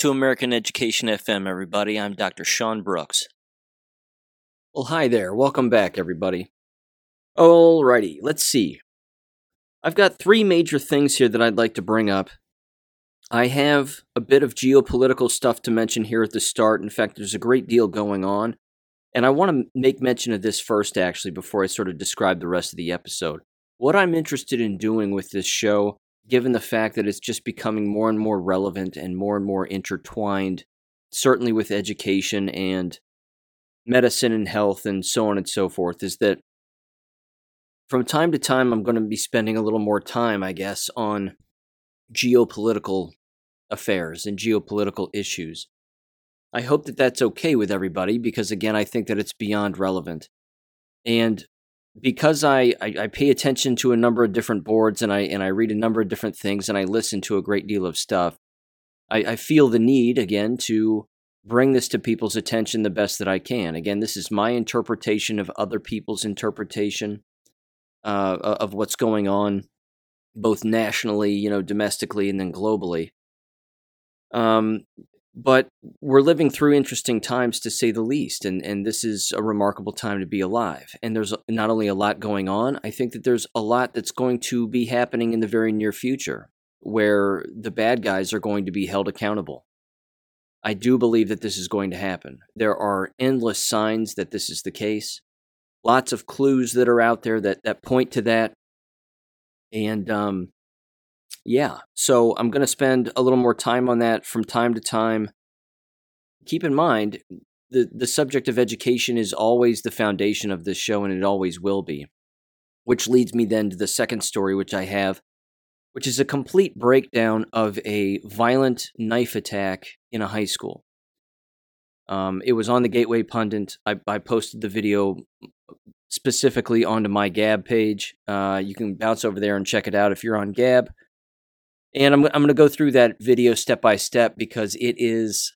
To American Education FM, everybody. I'm Dr. Sean Brooks. Well, hi there. Welcome back, everybody. Alrighty, let's see. I've got three major things here that I'd like to bring up. I have a bit of geopolitical stuff to mention here at the start. In fact, there's a great deal going on. And I want to make mention of this first, actually, before I sort of describe the rest of the episode. What I'm interested in doing with this show, given the fact that it's just becoming more and more relevant and more and more intertwined, certainly with education and medicine and health and so on and so forth, is that from time to time, I'm going to be spending a little more time, I guess, on geopolitical affairs and geopolitical issues. I hope that that's okay with everybody because, again, I think that it's beyond relevant. And because I, I, I, pay attention to a number of different boards and I, and I read a number of different things and I listen to a great deal of stuff, I, I feel the need, again, to bring this to people's attention the best that I can. Again, this is my interpretation of other people's interpretation uh, of what's going on, both nationally, you know, domestically, and then globally. Um, but we're living through interesting times to say the least and and this is a remarkable time to be alive. And there's not only a lot going on i think that there's a lot that's going to be happening in the very near future where the bad guys are going to be held accountable. I do believe that this is going to happen. There are endless signs that this is the case. Lots of clues that are out there that that point to that. And um yeah, so I'm going to spend a little more time on that from time to time. Keep in mind, the, the subject of education is always the foundation of this show, and it always will be. Which leads me then to the second story, which I have, which is a complete breakdown of a violent knife attack in a high school. Um, it was on the Gateway Pundit. I, I posted the video specifically onto my Gab page. Uh, you can bounce over there and check it out if you're on Gab. And I'm, I'm going to go through that video step by step because it is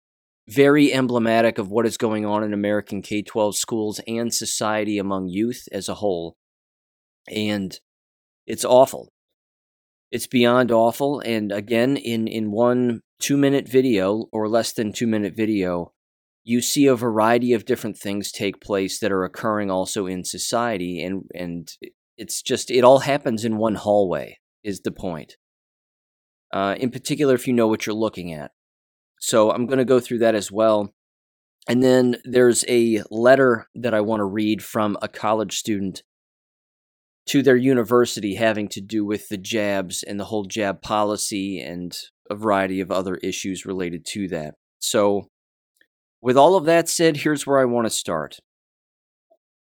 very emblematic of what is going on in American K 12 schools and society among youth as a whole. And it's awful. It's beyond awful. And again, in, in one two minute video or less than two minute video, you see a variety of different things take place that are occurring also in society. And, and it's just, it all happens in one hallway, is the point uh, in particular if you know what you're looking at. So I'm going to go through that as well. And then there's a letter that I want to read from a college student to their university having to do with the jabs and the whole jab policy and a variety of other issues related to that. So, with all of that said, here's where I want to start.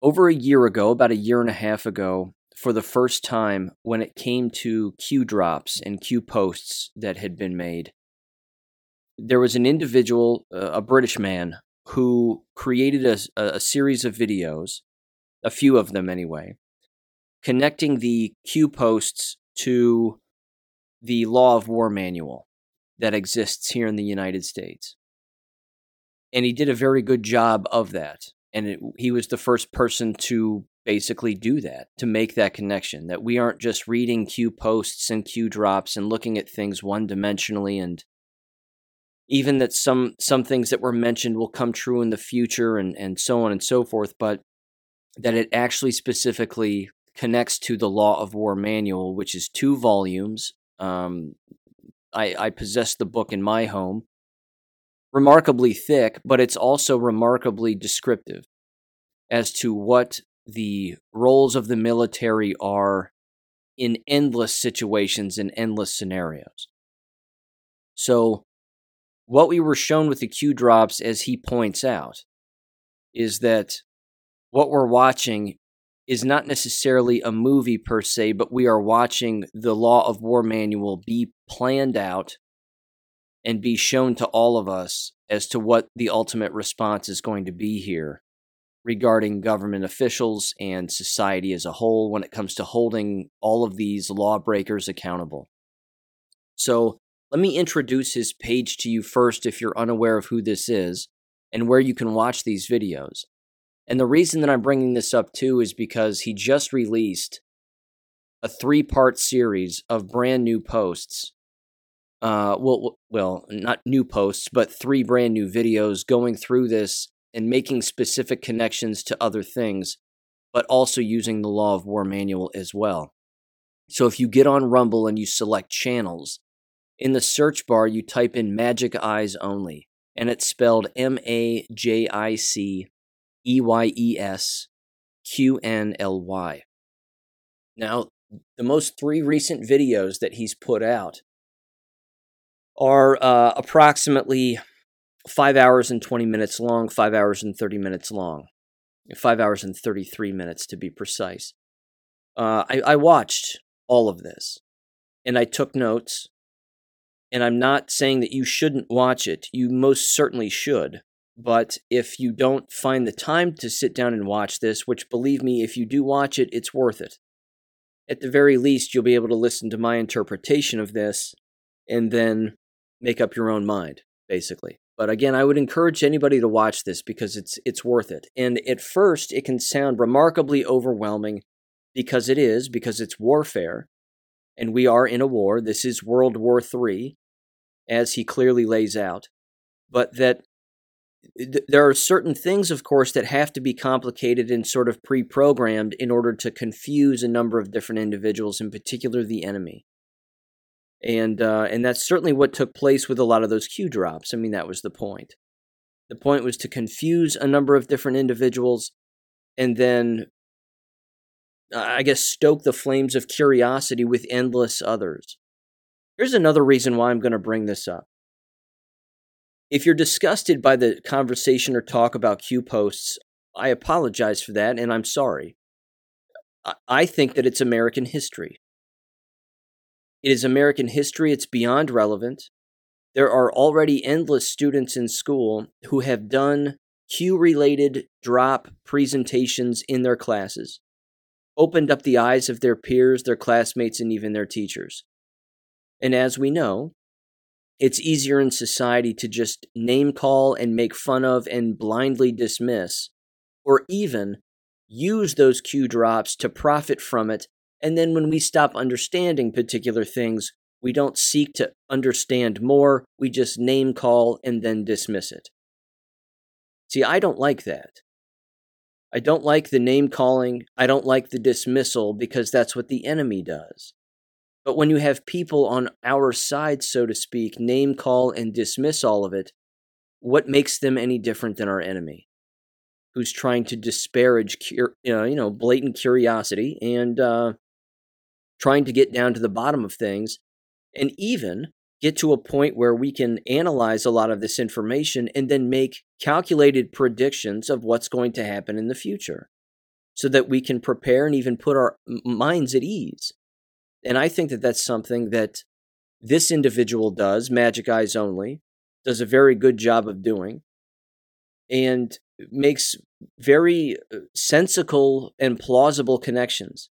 Over a year ago, about a year and a half ago, for the first time when it came to Q drops and Q posts that had been made. There was an individual, a British man, who created a, a series of videos, a few of them anyway, connecting the Q posts to the law of war manual that exists here in the United States. And he did a very good job of that. And it, he was the first person to basically do that to make that connection that we aren't just reading Q posts and Q drops and looking at things one dimensionally and even that some some things that were mentioned will come true in the future and and so on and so forth but that it actually specifically connects to the law of war manual which is two volumes. Um, I, I possess the book in my home. Remarkably thick but it's also remarkably descriptive as to what the roles of the military are in endless situations and endless scenarios. So, what we were shown with the Q drops, as he points out, is that what we're watching is not necessarily a movie per se, but we are watching the Law of War manual be planned out and be shown to all of us as to what the ultimate response is going to be here regarding government officials and society as a whole when it comes to holding all of these lawbreakers accountable. So, let me introduce his page to you first if you're unaware of who this is and where you can watch these videos. And the reason that I'm bringing this up too is because he just released a three part series of brand new posts uh, well, well, not new posts, but three brand new videos going through this and making specific connections to other things, but also using the Law of War manual as well. So if you get on Rumble and you select channels, in the search bar you type in Majic Eyes Only, and it's spelled M A J I C E Y E S O N L Y. Now, the most three recent videos that he's put out are uh, approximately five hours and 20 minutes long, five hours and 30 minutes long, five hours and 33 minutes to be precise. Uh, I, I watched all of this and I took notes. And I'm not saying that you shouldn't watch it. You most certainly should. But if you don't find the time to sit down and watch this, which believe me, if you do watch it, it's worth it. At the very least, you'll be able to listen to my interpretation of this and then make up your own mind, basically. But again, I would encourage anybody to watch this because it's it's worth it. And at first, it can sound remarkably overwhelming because it is, because it's warfare, and we are in a war. This is World War III, as he clearly lays out. But that th- there are certain things, of course, that have to be complicated and sort of pre programmed in order to confuse a number of different individuals, in particular the enemy and uh, and that's certainly what took place with a lot of those Q drops. I mean, that was the point. The point was to confuse a number of different individuals, and then uh, I guess stoke the flames of curiosity with endless others. Here's another reason why I'm going to bring this up. If you're disgusted by the conversation or talk about Q posts, I apologize for that, and I'm sorry. I think that it's American history. It is American history, it's beyond relevant. There are already endless students in school who have done Q related drop presentations in their classes, opened up the eyes of their peers, their classmates, and even their teachers. And as we know, it's easier in society to just name call and make fun of and blindly dismiss, or even use those Q drops to profit from it and then when we stop understanding particular things, we don't seek to understand more, we just name call and then dismiss it. See, I don't like that. I don't like the name calling, I don't like the dismissal because that's what the enemy does. But when you have people on our side, so to speak, name call and dismiss all of it, what makes them any different than our enemy? Who's trying to disparage, you know, blatant curiosity and uh, trying to get down to the bottom of things, and even get to a point where we can analyze a lot of this information and then make calculated predictions of what's going to happen in the future so that we can prepare and even put our minds at ease. And I think that that's something that this individual does, Majic Eyes Only, does a very good job of doing and makes very uh, sensical and plausible connections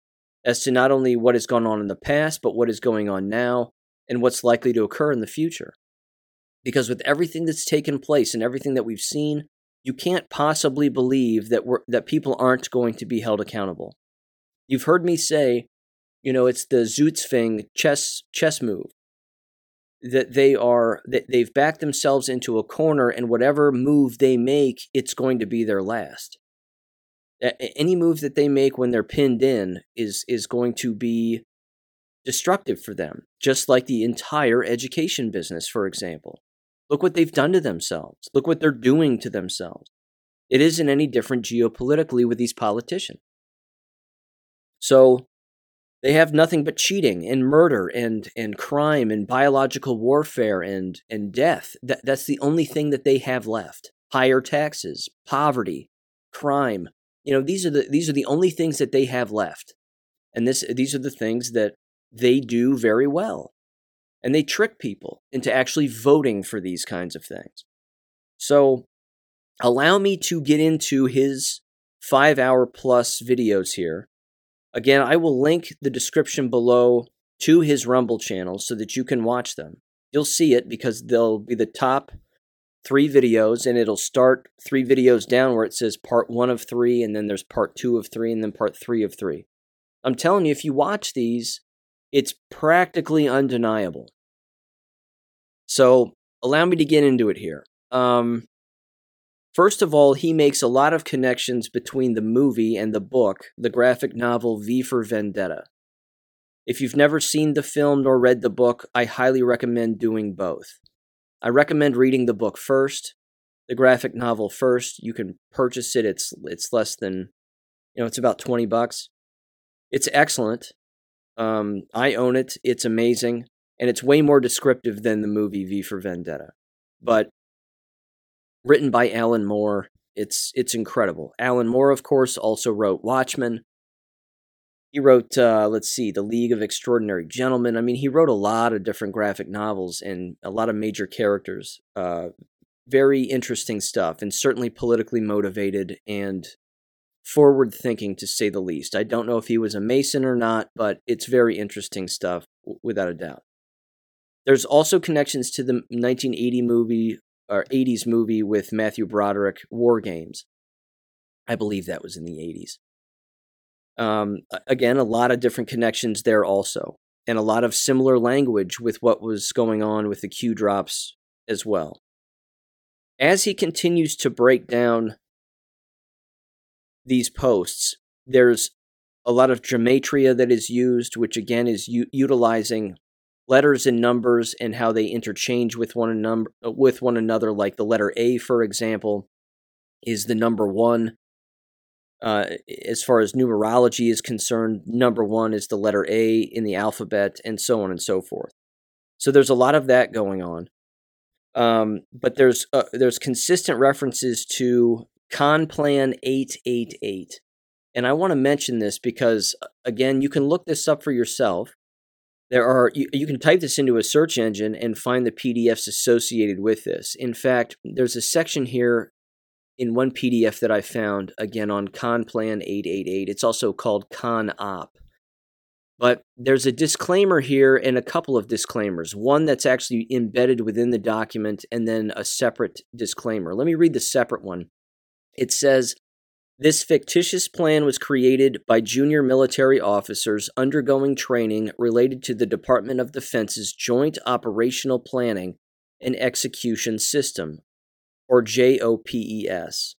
as to not only what has gone on in the past, but what is going on now and what's likely to occur in the future. Because with everything that's taken place and everything that we've seen, you can't possibly believe that we're, that people aren't going to be held accountable. You've heard me say, you know, it's the Zugzwang chess chess move that they are that they've backed themselves into a corner, and whatever move they make, it's going to be their last any move that they make when they're pinned in is is going to be destructive for them just like the entire education business for example. Look what they've done to themselves. Look what they're doing to themselves. It isn't any different geopolitically with these politicians. So they have nothing but cheating and murder and and crime and biological warfare and and death. That, that's the only thing that they have left. Higher taxes poverty crime you know, these are the these are the only things that they have left. And this these are the things that they do very well. And they trick people into actually voting for these kinds of things. So, allow me to get into his 5-hour plus videos here. Again, I will link the description below to his Rumble channel so that you can watch them. You'll see it because they'll be the top three videos and it'll start three videos down where it says part one of three and then there's part two of three and then part three of three. I'm telling you, if you watch these, it's practically undeniable So allow me to get into it here. Um, first of all, he makes a lot of connections between the movie and the book, the graphic novel V for Vendetta. If you've never seen the film nor read the book, I highly recommend doing both. I recommend reading the book first, the graphic novel first. You can purchase it. It's it's less than, you know, it's about twenty bucks. It's excellent. Um, I own it. It's amazing, and it's way more descriptive than the movie V for Vendetta. But written by Alan Moore, it's it's incredible. Alan Moore, of course, also wrote Watchmen, he wrote, uh, let's see, The League of Extraordinary Gentlemen. I mean, he wrote a lot of different graphic novels and a lot of major characters. Uh, very interesting stuff, and certainly politically motivated and forward thinking, to say the least. I don't know if he was a Mason or not, but it's very interesting stuff, w- without a doubt. There's also connections to the 1980 movie or 80s movie with Matthew Broderick, War Games. I believe that was in the 80s. Um, again, a lot of different connections there also, and a lot of similar language with what was going on with the Q drops as well. As he continues to break down these posts, there's a lot of gematria that is used, which again is u- utilizing letters and numbers and how they interchange with one, num- with one another. Like the letter A, for example, is the number one uh, as far as numerology is concerned, number one is the letter A in the alphabet, and so on and so forth. So there's a lot of that going on. Um, but there's uh, there's consistent references to Conplan 888. And I want to mention this because uh, again, you can look this up for yourself. There are you, you can type this into a search engine and find the PDFs associated with this. In fact, there's a section here in one PDF that I found, again on Conplan 888. It's also called ConOp. But there's a disclaimer here and a couple of disclaimers. One that's actually embedded within the document, and then a separate disclaimer. Let me read the separate one. It says, this fictitious plan was created by junior military officers undergoing training related to the Department of Defense's Joint Operational Planning and Execution System, or JOPES,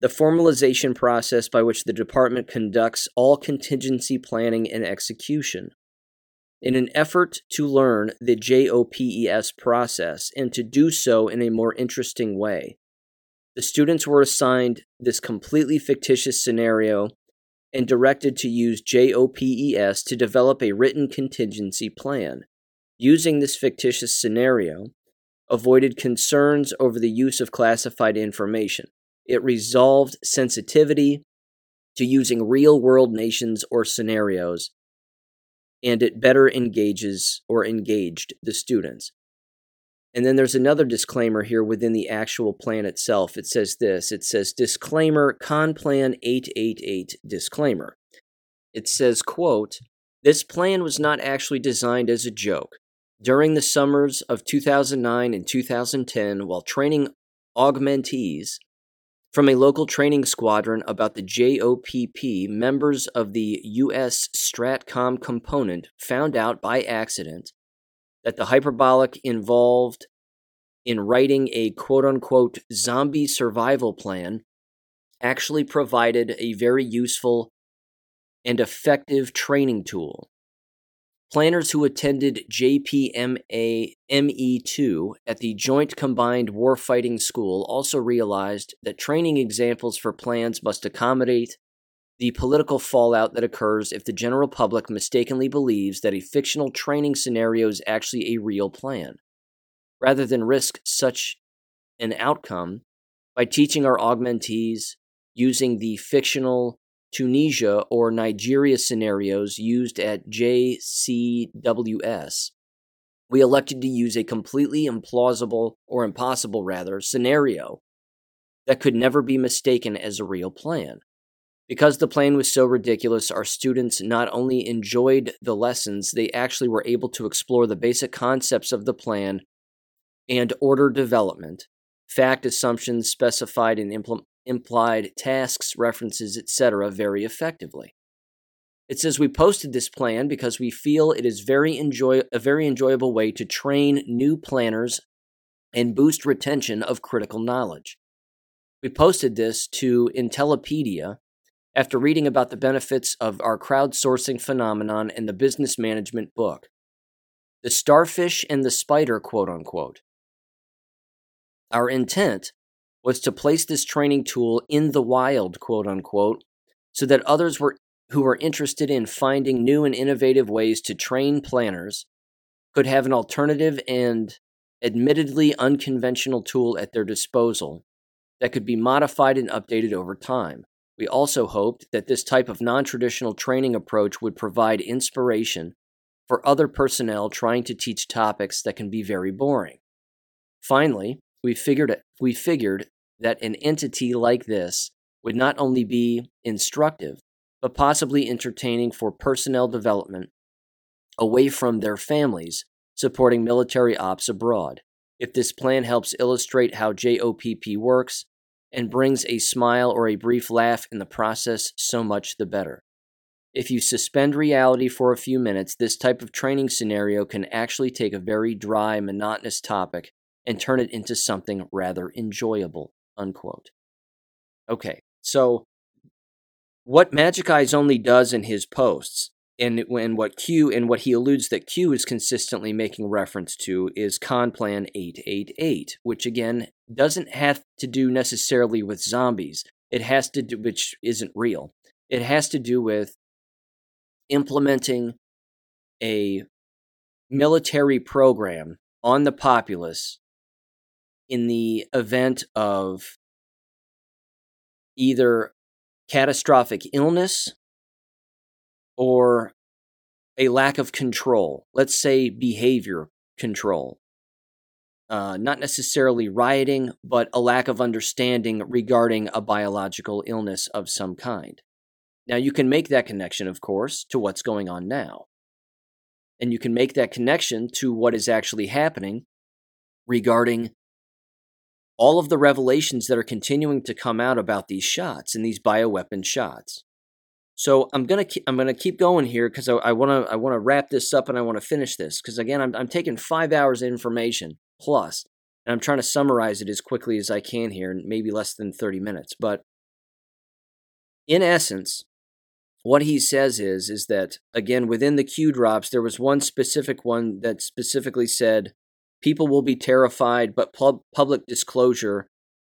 the formalization process by which the department conducts all contingency planning and execution. In an effort to learn the JOPES process and to do so in a more interesting way, the students were assigned this completely fictitious scenario and directed to use JOPES to develop a written contingency plan. Using this fictitious scenario, avoided concerns over the use of classified information. It resolved sensitivity to using real world nations or scenarios, and it better engages or engaged the students. And then there's another disclaimer here within the actual plan itself. It says this it says, disclaimer, Conplan 888 disclaimer. It says, quote, this plan was not actually designed as a joke. During the summers of 2009 and 2010, while training augmentees from a local training squadron about the JOPP, members of the U.S. STRATCOM component found out by accident that the hyperbolic involved in writing a quote unquote zombie survival plan actually provided a very useful and effective training tool Planners who attended JPMA ME2 at the Joint Combined Warfighting School also realized that training examples for plans must accommodate the political fallout that occurs if the general public mistakenly believes that a fictional training scenario is actually a real plan. Rather than risk such an outcome by teaching our augmentees using the fictional Tunisia or Nigeria scenarios used at JCWS, we elected to use a completely implausible, or impossible rather, scenario that could never be mistaken as a real plan. Because the plan was so ridiculous, our students not only enjoyed the lessons, they actually were able to explore the basic concepts of the plan and order development, fact assumptions specified and impl- implied tasks, references, etc., very effectively. It says we posted this plan because we feel it is very enjoy a very enjoyable way to train new planners and boost retention of critical knowledge. We posted this to Intellipedia after reading about the benefits of our crowdsourcing phenomenon in the business management book. The starfish and the spider, quote unquote. Our intent was to place this training tool in the wild, quote unquote, so that others were who are interested in finding new and innovative ways to train planners could have an alternative and admittedly unconventional tool at their disposal that could be modified and updated over time. We also hoped that this type of non traditional training approach would provide inspiration for other personnel trying to teach topics that can be very boring. Finally, we figured, we figured that an entity like this would not only be instructive, but possibly entertaining for personnel development away from their families supporting military ops abroad. If this plan helps illustrate how JOPP works and brings a smile or a brief laugh in the process, so much the better. If you suspend reality for a few minutes, this type of training scenario can actually take a very dry, monotonous topic and turn it into something rather enjoyable. Unquote. Okay, so what Majic Eyes only does in his posts, and when what Q and what he alludes that Q is consistently making reference to is Conplan 888, which again doesn't have to do necessarily with zombies. It has to do which isn't real. It has to do with implementing a military program on the populace in the event of either catastrophic illness or a lack of control. Let's say behavior control. Uh, not necessarily rioting, but a lack of understanding regarding a biological illness of some kind. Now, you can make that connection, of course, to what's going on now. And you can make that connection to what is actually happening regarding all of the revelations that are continuing to come out about these shots and these bioweapon shots. So I'm gonna keep, I'm gonna keep going here because I, I wanna I wanna wrap this up and I want to finish this because again I'm I'm taking five hours of information plus and I'm trying to summarize it as quickly as I can here in maybe less than 30 minutes. But in essence, what he says is is that again within the Q drops there was one specific one that specifically said people will be terrified, but pub- public disclosure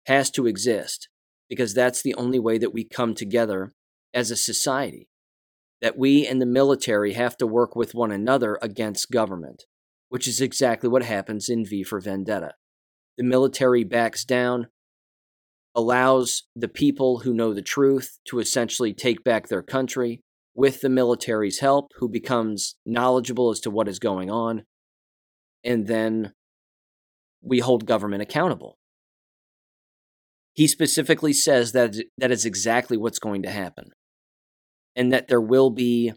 has to exist because that's the only way that we come together as a society. That we and the military have to work with one another against government, which is exactly what happens in V for Vendetta. The military backs down, allows the people who know the truth to essentially take back their country with the military's help, who becomes knowledgeable as to what is going on, and then we hold government accountable. He specifically says that that is exactly what's going to happen, and that there will be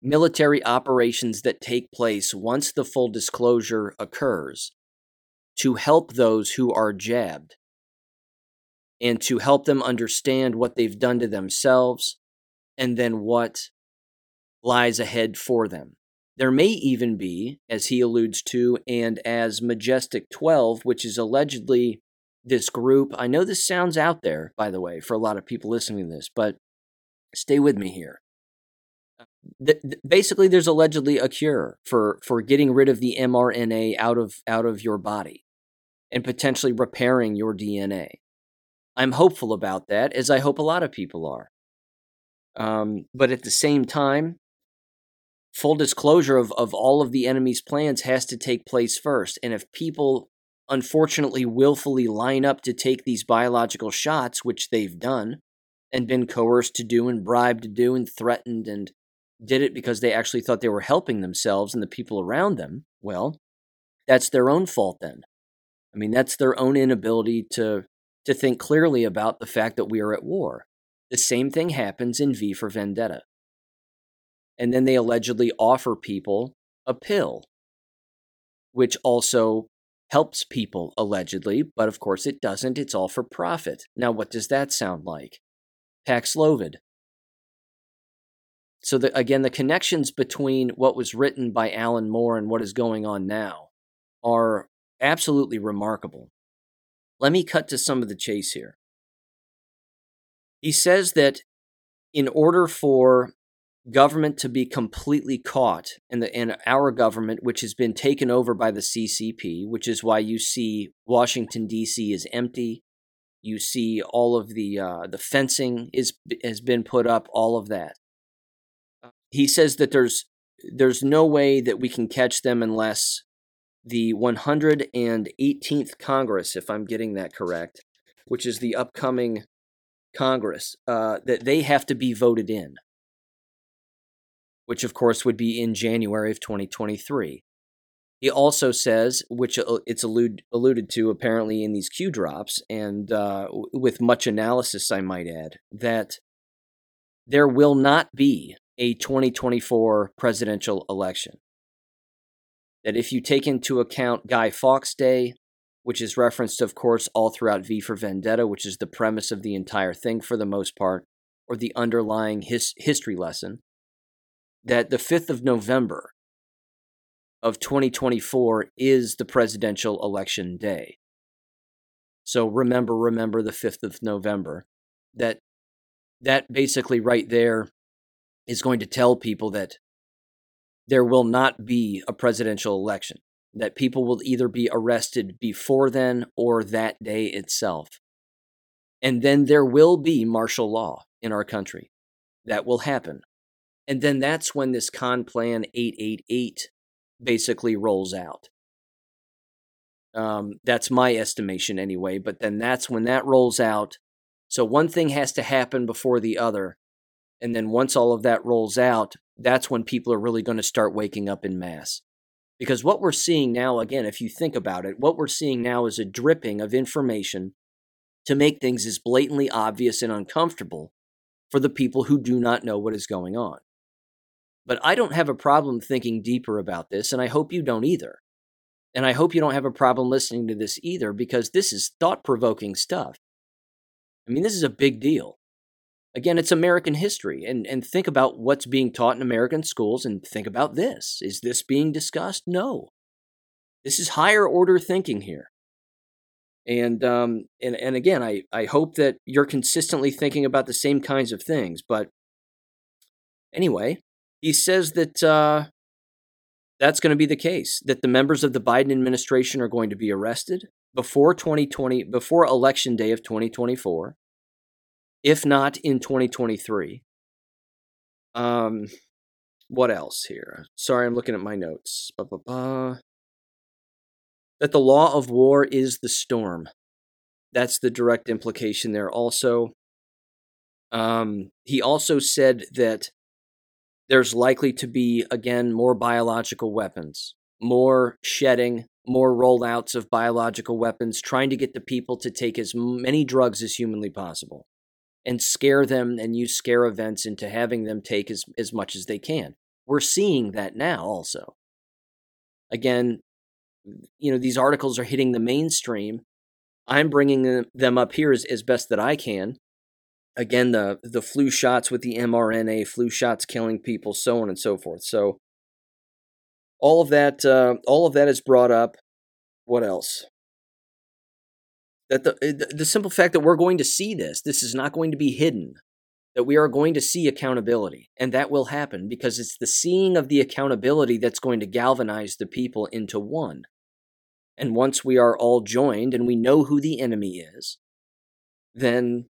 military operations that take place once the full disclosure occurs to help those who are jabbed and to help them understand what they've done to themselves and then what lies ahead for them. There may even be, as he alludes to, and as Majestic 12, which is allegedly this group. I know this sounds out there, by the way, for a lot of people listening to this, but stay with me here. basically, there's allegedly a cure for, for getting rid of the mRNA out of, out of your body and potentially repairing your DNA. I'm hopeful about that, as I hope a lot of people are. Um, but at the same time, full disclosure of, of all of the enemy's plans has to take place first. And if people unfortunately willfully line up to take these biological shots, which they've done and been coerced to do and bribed to do and threatened and did it because they actually thought they were helping themselves and the people around them, well, that's their own fault then. I mean, that's their own inability to to think clearly about the fact that we are at war. The same thing happens in V for Vendetta and then they allegedly offer people a pill, which also helps people allegedly, but of course it doesn't. It's all for profit. Now, what does that sound like? Paxlovid. So, the, again, the connections between what was written by Alan Moore and what is going on now are absolutely remarkable. Let me cut to some of the chase here. He says that in order for government to be completely caught in the in our government which has been taken over by the CCP which is why you see Washington DC is empty. You see all of the uh, the fencing is has been put up all of that. He says that there's there's no way that we can catch them unless the 118th Congress, if I'm getting that correct, which is the upcoming Congress, uh, that they have to be voted in, which of course would be in January of 2023. He also says, which uh, it's allude, alluded to apparently in these Q drops, and uh, with much analysis, I might add, that there will not be a 2024 presidential election. That if you take into account Guy Fawkes Day, which is referenced, of course, all throughout V for Vendetta, which is the premise of the entire thing for the most part, or the underlying his- history lesson, that the 5th of November of 2024 is the presidential election day. So remember, remember the 5th of November. That that basically right there is going to tell people that there will not be a presidential election, that people will either be arrested before then or that day itself. And then there will be martial law in our country. That will happen. And then that's when this con plan 888 basically rolls out. Um, that's my estimation anyway, but then that's when that rolls out. So one thing has to happen before the other and then once all of that rolls out, that's when people are really going to start waking up in mass. Because what we're seeing now, again, if you think about it, what we're seeing now is a dripping of information to make things as blatantly obvious and uncomfortable for the people who do not know what is going on. But I don't have a problem thinking deeper about this, and I hope you don't either. And I hope you don't have a problem listening to this either, because this is thought provoking stuff. I mean, this is a big deal. Again, it's American history, and, and think about what's being taught in American schools and think about this. Is this being discussed? No. This is higher order thinking here. And um, and and again, I, I hope that you're consistently thinking about the same kinds of things. But anyway, he says that uh, that's going to be the case. That the members of the Biden administration are going to be arrested before 2020, before election day of 2024 if not in 2023. Um, what else here? Sorry, I'm looking at my notes. Ba-ba-ba. That the law of war is the storm. That's the direct implication there. Also, um, he also said that there's likely to be, again, more biological weapons, more shedding, more rollouts of biological weapons, trying to get the people to take as many drugs as humanly possible and scare them and use scare events into having them take as, as much as they can. We're seeing that now also. Again, you know, these articles are hitting the mainstream. I'm bringing them up here as, as best that I can. Again, the, the flu shots with the mRNA, flu shots killing people, so on and so forth. So, all of that, uh, all of that is brought up. What else? that the, the simple fact that we're going to see this, this is not going to be hidden, that we are going to see accountability. And that will happen because it's the seeing of the accountability that's going to galvanize the people into one. And once we are all joined and we know who the enemy is, then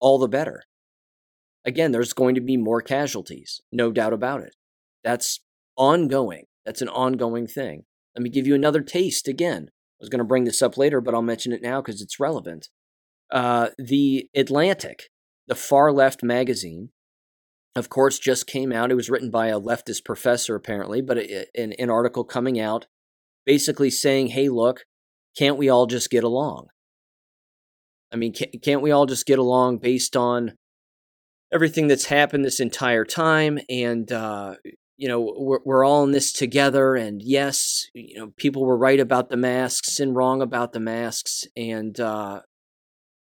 all the better. Again, there's going to be more casualties, no doubt about it. That's ongoing. That's an ongoing thing. Let me give you another taste again I was going to bring this up later, but I'll mention it now because it's relevant. Uh, the Atlantic, the far left magazine, of course, just came out. It was written by a leftist professor, apparently, but an, an article coming out basically saying, hey, look, can't we all just get along? I mean, can't we all just get along based on everything that's happened this entire time? And, uh, you know we're, we're all in this together and yes you know people were right about the masks and wrong about the masks and uh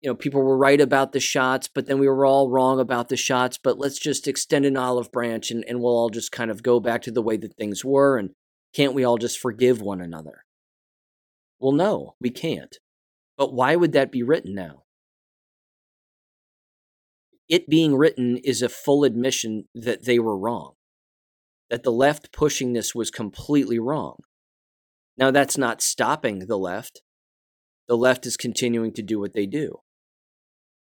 you know, people were right about the shots, but then we were all wrong about the shots. But let's just extend an olive branch and, and we'll all just kind of go back to the way that things were. And can't we all just forgive one another? Well, no, we can't. But why would that be written now? It being written is a full admission that they were wrong, that the left pushing this was completely wrong. Now, that's not stopping the left. The left is continuing to do what they do.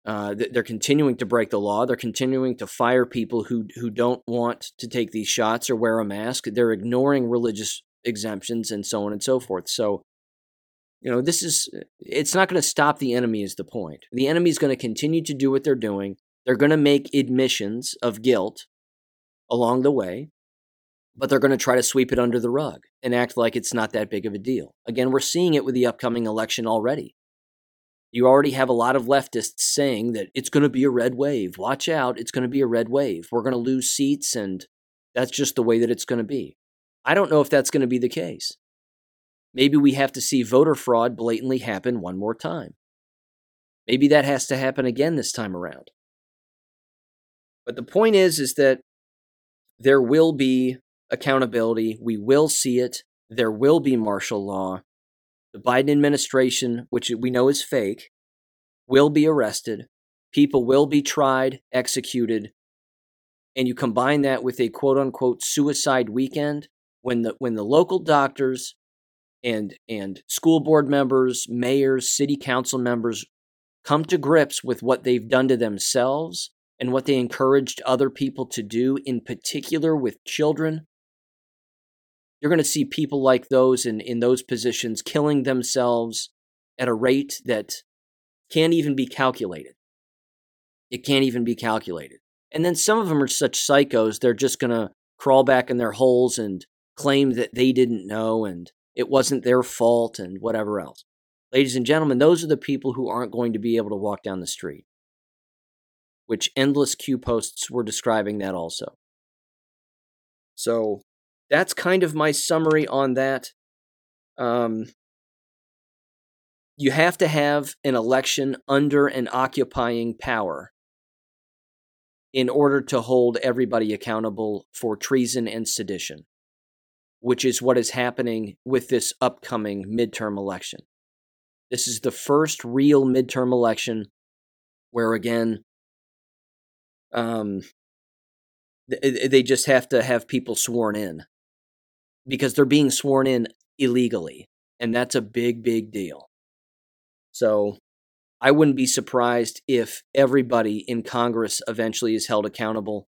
Uh, they're continuing to break the law. They're continuing to fire people who who don't want to take these shots or wear a mask. They're ignoring religious exemptions and so on and so forth. So, you know, this is it's not going to stop the enemy. Is the point? The enemy is going to continue to do what they're doing. They're going to make admissions of guilt along the way, but they're going to try to sweep it under the rug and act like it's not that big of a deal. Again, we're seeing it with the upcoming election already. You already have a lot of leftists saying that it's going to be a red wave. Watch out, it's going to be a red wave. We're going to lose seats, and that's just the way that it's going to be. I don't know if that's going to be the case. Maybe we have to see voter fraud blatantly happen one more time. Maybe that has to happen again this time around. But the point is is that there will be accountability. We will see it. There will be martial law. The Biden administration, which we know is fake, will be arrested. People will be tried, executed. And you combine that with a quote unquote suicide weekend when the when the local doctors and and school board members, mayors, city council members come to grips with what they've done to themselves and what they encouraged other people to do, in particular with children, you're going to see people like those in, in those positions killing themselves at a rate that can't even be calculated. It can't even be calculated. And then some of them are such psychos, they're just going to crawl back in their holes and claim that they didn't know and it wasn't their fault and whatever else. Ladies and gentlemen, those are the people who aren't going to be able to walk down the street, which endless Q posts were describing that also. So that's kind of my summary on that. Um, you have to have an election under an occupying power in order to hold everybody accountable for treason and sedition, which is what is happening with this upcoming midterm election. This is the first real midterm election where, again, um, they just have to have people sworn in because they're being sworn in illegally. And that's a big, big deal. So I wouldn't be surprised if everybody in Congress eventually is held accountable.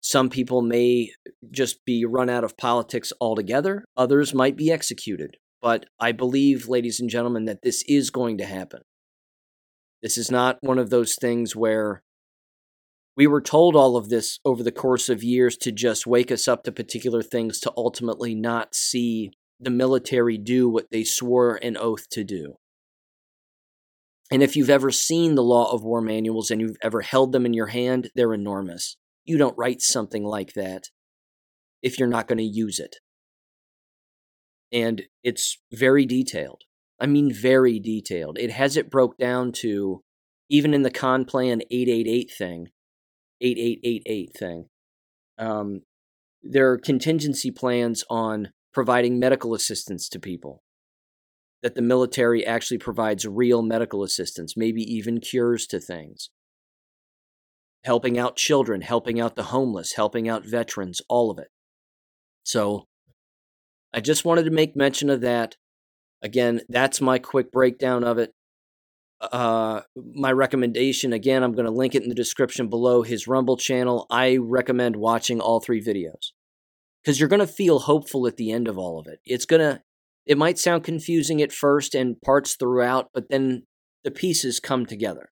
Some people may just be run out of politics altogether, others might be executed. But I believe, ladies and gentlemen, that this is going to happen. This is not one of those things where we were told all of this over the course of years to just wake us up to particular things to ultimately not see the military do what they swore an oath to do. And if you've ever seen the law of war manuals and you've ever held them in your hand, they're enormous. You don't write something like that if you're not going to use it. And it's very detailed. I mean, very detailed. It has it broke down to, even in the con plan 888 thing, 8888 thing. Um, there are contingency plans on providing medical assistance to people. That the military actually provides real medical assistance, maybe even cures to things. Helping out children, helping out the homeless, helping out veterans, all of it. So, I just wanted to make mention of that. Again, that's my quick breakdown of it uh, my recommendation again, I'm going to link it in the description below. His Rumble channel. I recommend watching all three videos because you're going to feel hopeful at the end of all of it. It's going to, it might sound confusing at first and parts throughout, but then the pieces come together.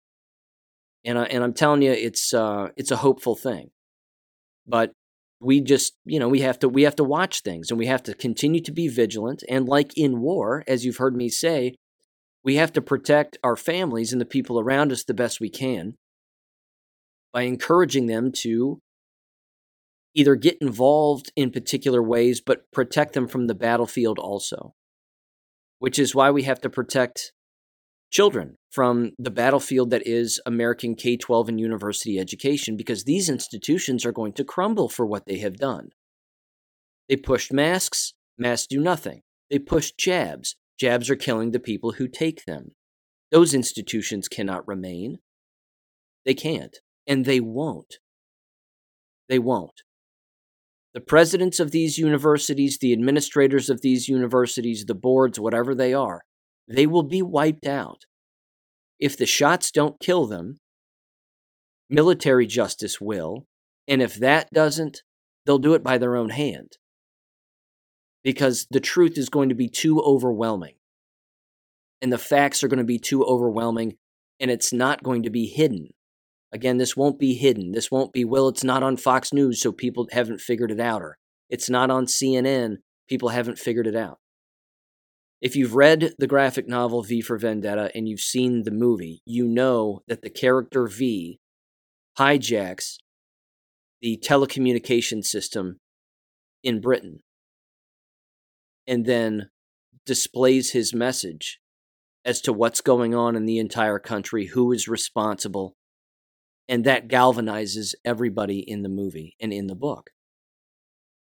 And I, and I'm telling you, it's uh, it's a hopeful thing. But we just, you know, we have to we have to watch things and we have to continue to be vigilant. And like in war, as you've heard me say, we have to protect our families and the people around us the best we can by encouraging them to either get involved in particular ways, but protect them from the battlefield also. Which is why we have to protect children from the battlefield that is American K 12 and university education because these institutions are going to crumble for what they have done. They pushed masks, masks do nothing. They pushed jabs, jabs are killing the people who take them. Those institutions cannot remain. They can't, and they won't. They won't. The presidents of these universities, the administrators of these universities, the boards, whatever they are, they will be wiped out. If the shots don't kill them, military justice will, and if that doesn't, they'll do it by their own hand. Because the truth is going to be too overwhelming. And the facts are going to be too overwhelming, and it's not going to be hidden. Again, this won't be hidden. This won't be, well, it's not on Fox News, so people haven't figured it out, or it's not on CNN, people haven't figured it out. If you've read the graphic novel V for Vendetta and you've seen the movie, you know that the character V hijacks the telecommunication system in Britain and then displays his message as to what's going on in the entire country, who is responsible, and that galvanizes everybody in the movie and in the book.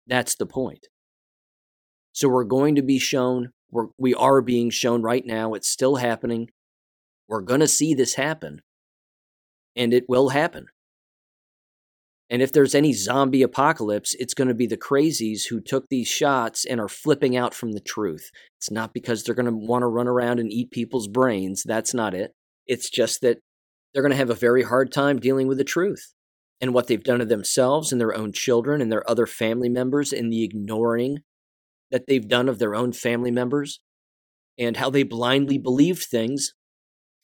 That's the point. So we're going to be shown, we're, we are being shown right now, it's still happening. We're going to see this happen, and it will happen. And if there's any zombie apocalypse, it's going to be the crazies who took these shots and are flipping out from the truth. It's not because they're going to want to run around and eat people's brains. That's not it. It's just that they're going to have a very hard time dealing with the truth and what they've done to themselves and their own children and their other family members in the ignoring that they've done of their own family members and how they blindly believed things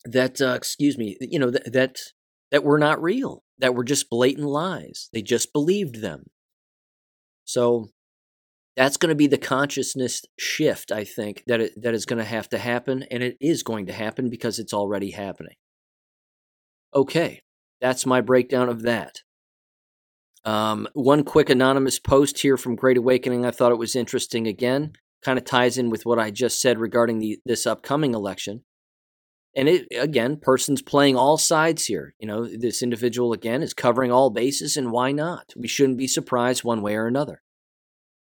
that uh, excuse me you know that, that that were not real that were just blatant lies. They just believed them. So that's going to be the consciousness shift i think that it, that is going to have to happen and it is going to happen because it's already happening. Okay, that's my breakdown of that. Um, one quick anonymous post here from Great Awakening. I thought it was interesting again. Kind of ties in with what I just said regarding the this upcoming election. And it again, persons playing all sides here. You know, this individual again is covering all bases, and why not? We shouldn't be surprised one way or another.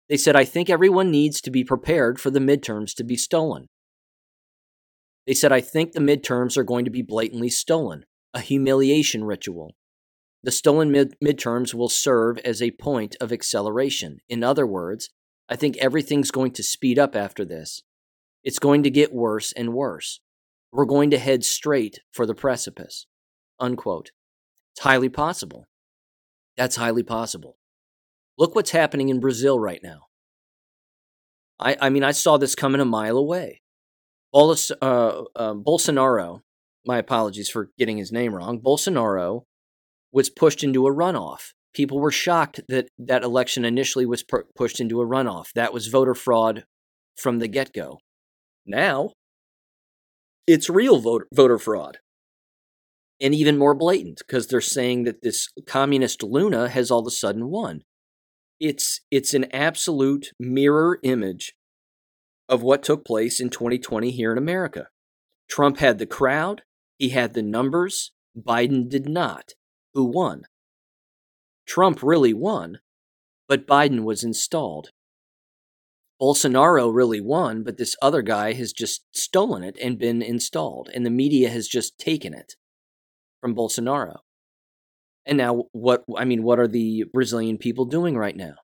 They said, I think everyone needs to be prepared for the midterms to be stolen. They said, I think the midterms are going to be blatantly stolen a humiliation ritual. The stolen mid- midterms will serve as a point of acceleration. In other words, I think everything's going to speed up after this. It's going to get worse and worse. We're going to head straight for the precipice. Unquote. It's highly possible. That's highly possible. Look what's happening in Brazil right now. I, I mean, I saw this coming a mile away. Bolis, uh, uh, Bolsonaro my apologies for getting his name wrong, Bolsonaro was pushed into a runoff. People were shocked that that election initially was per- pushed into a runoff. That was voter fraud from the get go. Now, it's real voter, voter fraud. And even more blatant because they're saying that this communist Lula has all of a sudden won. It's, it's an absolute mirror image of what took place in 2020 here in America. Trump had the crowd, he had the numbers, Biden did not. Who won? Trump really won, but Biden was installed. Bolsonaro really won, but this other guy has just stolen it and been installed, and the media has just taken it from Bolsonaro. And now, what I mean, what are the Brazilian people doing right now?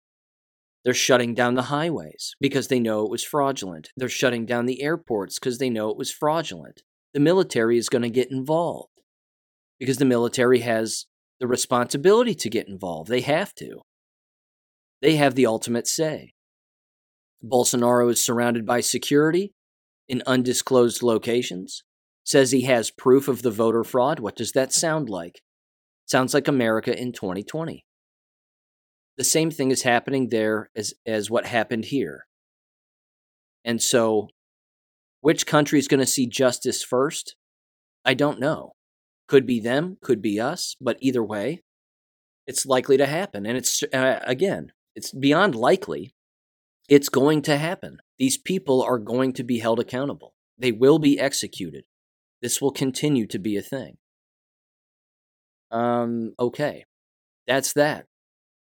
They're shutting down the highways because they know it was fraudulent. They're shutting down the airports because they know it was fraudulent the military is going to get involved because the military has the responsibility to get involved. They have to. They have the ultimate say. Bolsonaro is surrounded by security in undisclosed locations, says he has proof of the voter fraud. What does that sound like? Sounds like America in 2020. The same thing is happening there as, as what happened here. And so which country is going to see justice first? I don't know. Could be them, could be us, but either way, it's likely to happen. And it's, uh, again, it's beyond likely. It's going to happen. These people are going to be held accountable. They will be executed. This will continue to be a thing. Um, okay. That's that.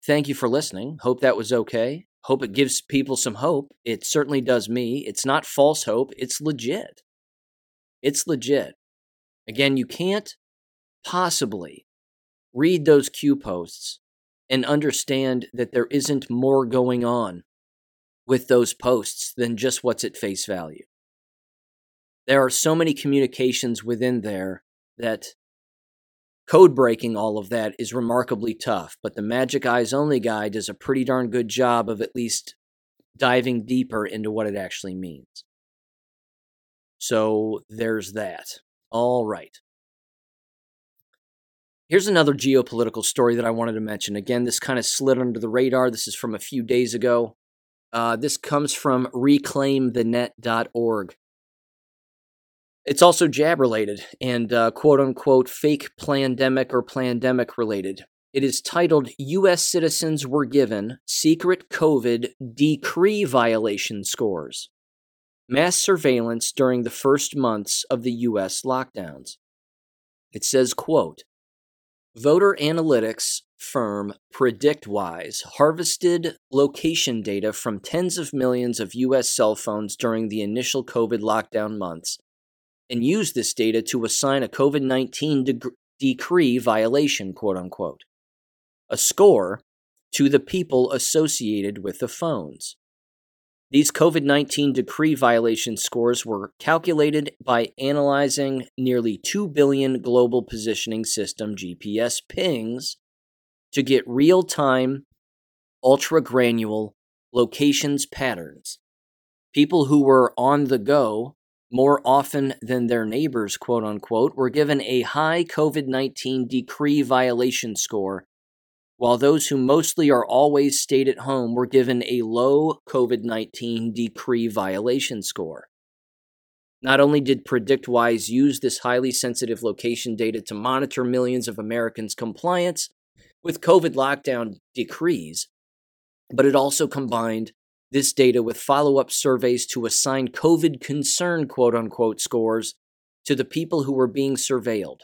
Thank you for listening. Hope that was okay. Hope it gives people some hope. It certainly does me. It's not false hope, it's legit. It's legit. Again, you can't possibly read those Q posts and understand that there isn't more going on with those posts than just what's at face value. There are so many communications within there that code breaking all of that is remarkably tough, but the Majic Eyes Only guy does a pretty darn good job of at least diving deeper into what it actually means. So there's that. All right. Here's another geopolitical story that I wanted to mention. Again, this kind of slid under the radar. This is from a few days ago. Uh, this comes from reclaimthenet.org. It's also jab related and uh, quote unquote fake plandemic or plandemic related. It is titled U.S. Citizens Were Given Secret COVID Decree Violation Scores. Mass surveillance during the first months of the U.S. lockdowns. It says, quote, Voter analytics firm PredictWise harvested location data from tens of millions of U.S. cell phones during the initial COVID lockdown months and used this data to assign a COVID 19 de- decree violation, quote unquote, a score to the people associated with the phones. These COVID 19 decree violation scores were calculated by analyzing nearly 2 billion global positioning system GPS pings to get real time, ultra granular locations patterns. People who were on the go more often than their neighbors, quote unquote, were given a high COVID 19 decree violation score while those who mostly or always stayed at home were given a low COVID 19 decree violation score. Not only did PredictWise use this highly sensitive location data to monitor millions of Americans' compliance with COVID lockdown decrees, but it also combined this data with follow up surveys to assign COVID concern quote unquote scores to the people who were being surveilled.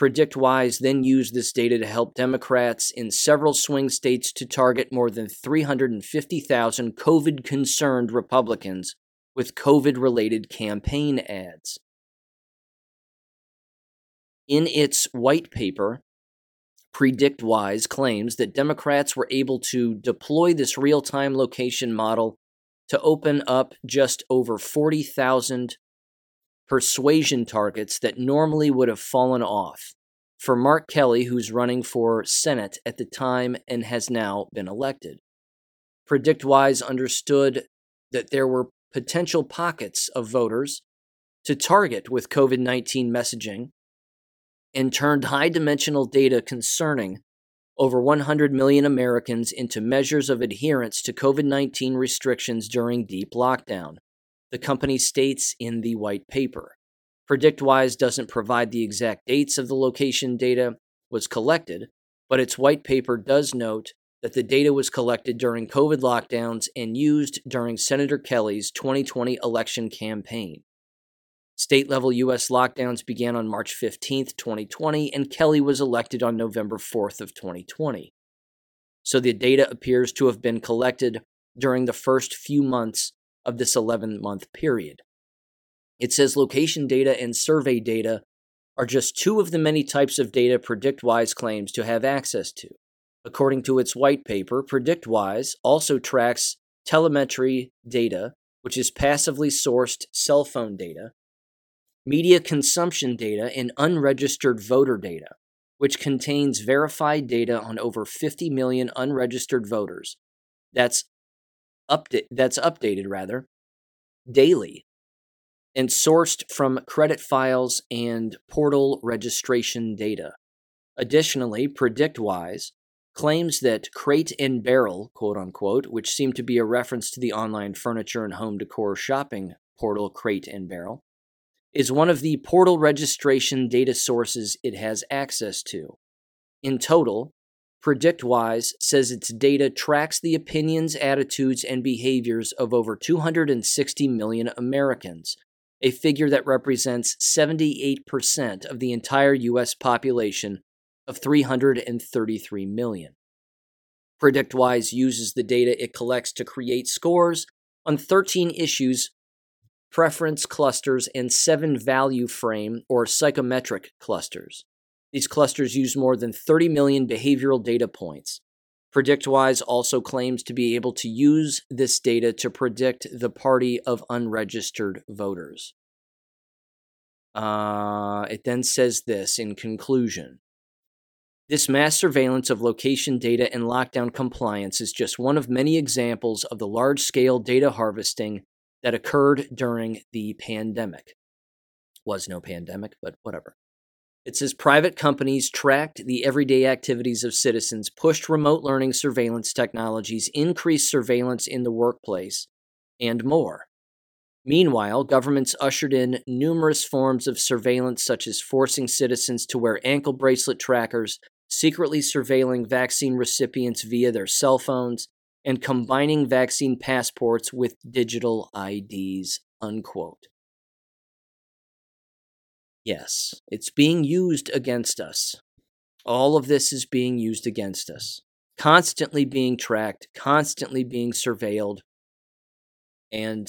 PredictWise then used this data to help Democrats in several swing states to target more than 350,000 COVID concerned Republicans with COVID related campaign ads. In its white paper, PredictWise claims that Democrats were able to deploy this real time location model to open up just over 40,000 persuasion targets that normally would have fallen off for Mark Kelly, who's running for Senate at the time and has now been elected. PredictWise understood that there were potential pockets of voters to target with COVID 19 messaging and turned high dimensional data concerning over 100 million Americans into measures of adherence to COVID 19 restrictions during deep lockdown the company states in the white paper. PredictWise doesn't provide the exact dates of the location data was collected, but its white paper does note that the data was collected during COVID lockdowns and used during Senator Kelly's 2020 election campaign. State level U.S. lockdowns began on March 15, 2020, and Kelly was elected on November 4th of 2020. So the data appears to have been collected during the first few months of this 11 month period. It says location data and survey data are just two of the many types of data PredictWise claims to have access to. According to its white paper, PredictWise also tracks telemetry data, which is passively sourced cell phone data, media consumption data, and unregistered voter data, which contains verified data on over 50 million unregistered voters. That's update that's updated rather daily and sourced from credit files and portal registration data. Additionally, PredictWise claims that Crate and Barrel, quote unquote, which seemed to be a reference to the online furniture and home decor shopping portal Crate and Barrel, is one of the portal registration data sources it has access to. In total, PredictWise says its data tracks the opinions, attitudes, and behaviors of over 260 million Americans, a figure that represents 78% of the entire U.S. population of 333 million. PredictWise uses the data it collects to create scores on 13 issues, preference clusters, and seven value frame or psychometric clusters. These clusters use more than 30 million behavioral data points. PredictWise also claims to be able to use this data to predict the party of unregistered voters. Uh, it then says this in conclusion this mass surveillance of location data and lockdown compliance is just one of many examples of the large scale data harvesting that occurred during the pandemic. Was no pandemic, but whatever. It says private companies tracked the everyday activities of citizens, pushed remote learning surveillance technologies, increased surveillance in the workplace, and more. Meanwhile, governments ushered in numerous forms of surveillance, such as forcing citizens to wear ankle bracelet trackers, secretly surveilling vaccine recipients via their cell phones, and combining vaccine passports with digital IDs. Unquote. Yes, it's being used against us. All of this is being used against us. Constantly being tracked, constantly being surveilled. And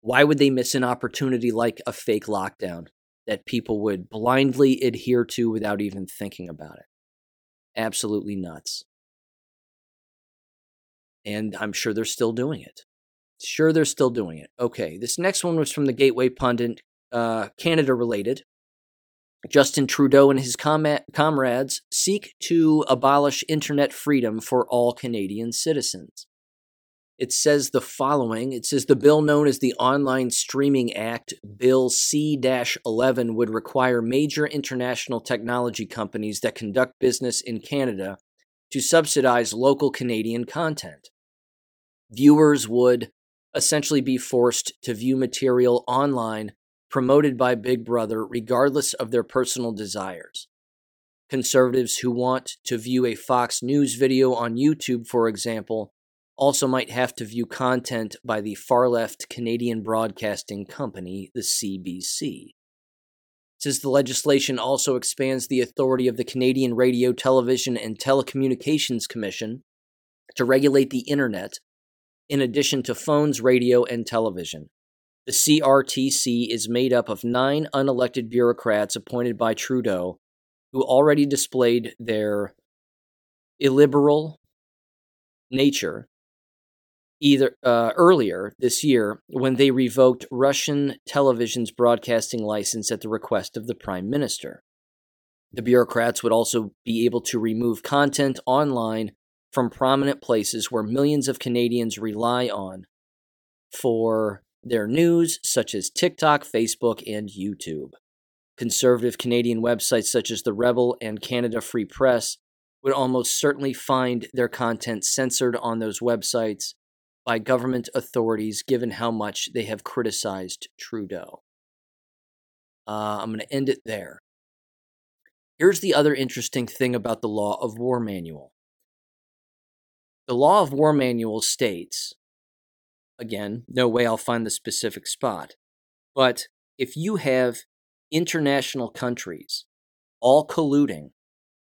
why would they miss an opportunity like a fake lockdown that people would blindly adhere to without even thinking about it? Absolutely nuts. And I'm sure they're still doing it. Sure, they're still doing it. Okay, this next one was from the Gateway Pundit uh, Canada related. Justin Trudeau and his com- comrades seek to abolish internet freedom for all Canadian citizens. It says the following It says the bill known as the Online Streaming Act, Bill C 11, would require major international technology companies that conduct business in Canada to subsidize local Canadian content. Viewers would essentially be forced to view material online promoted by Big Brother regardless of their personal desires. Conservatives who want to view a Fox News video on YouTube, for example, also might have to view content by the far left Canadian Broadcasting Company, the CBC. Since the legislation also expands the authority of the Canadian Radio, Television, and Telecommunications Commission to regulate the Internet, in addition to phones, radio, and television. The CRTC is made up of nine unelected bureaucrats appointed by Trudeau who already displayed their illiberal nature either uh, earlier this year when they revoked Russian television's broadcasting license at the request of the prime minister. The bureaucrats would also be able to remove content online from prominent places where millions of Canadians rely on for their news, such as TikTok, Facebook, and YouTube. Conservative Canadian websites such as The Rebel and Canada Free Press would almost certainly find their content censored on those websites by government authorities given how much they have criticized Trudeau. Uh, I'm going to end it there. Here's the other interesting thing about the Law of War Manual. The Law of War Manual states Again, no way I'll find the specific spot. But if you have international countries all colluding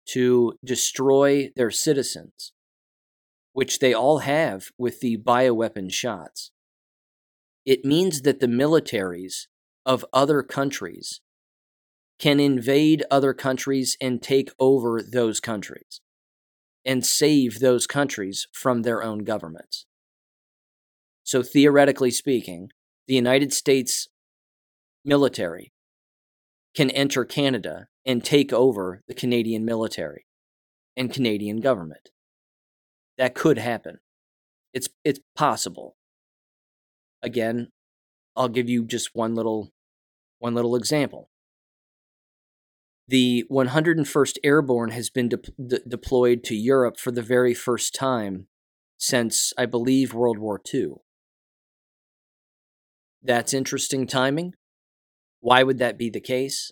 to destroy their citizens, which they all have with the bioweapon shots, it means that the militaries of other countries can invade other countries and take over those countries and save those countries from their own governments. So, theoretically speaking, the United States military can enter Canada and take over the Canadian military and Canadian government. That could happen. It's it's possible. Again, I'll give you just one little one little example. The 101st Airborne has been de- de- deployed to Europe for the very first time since I believe World War II. That's interesting timing. Why would that be the case?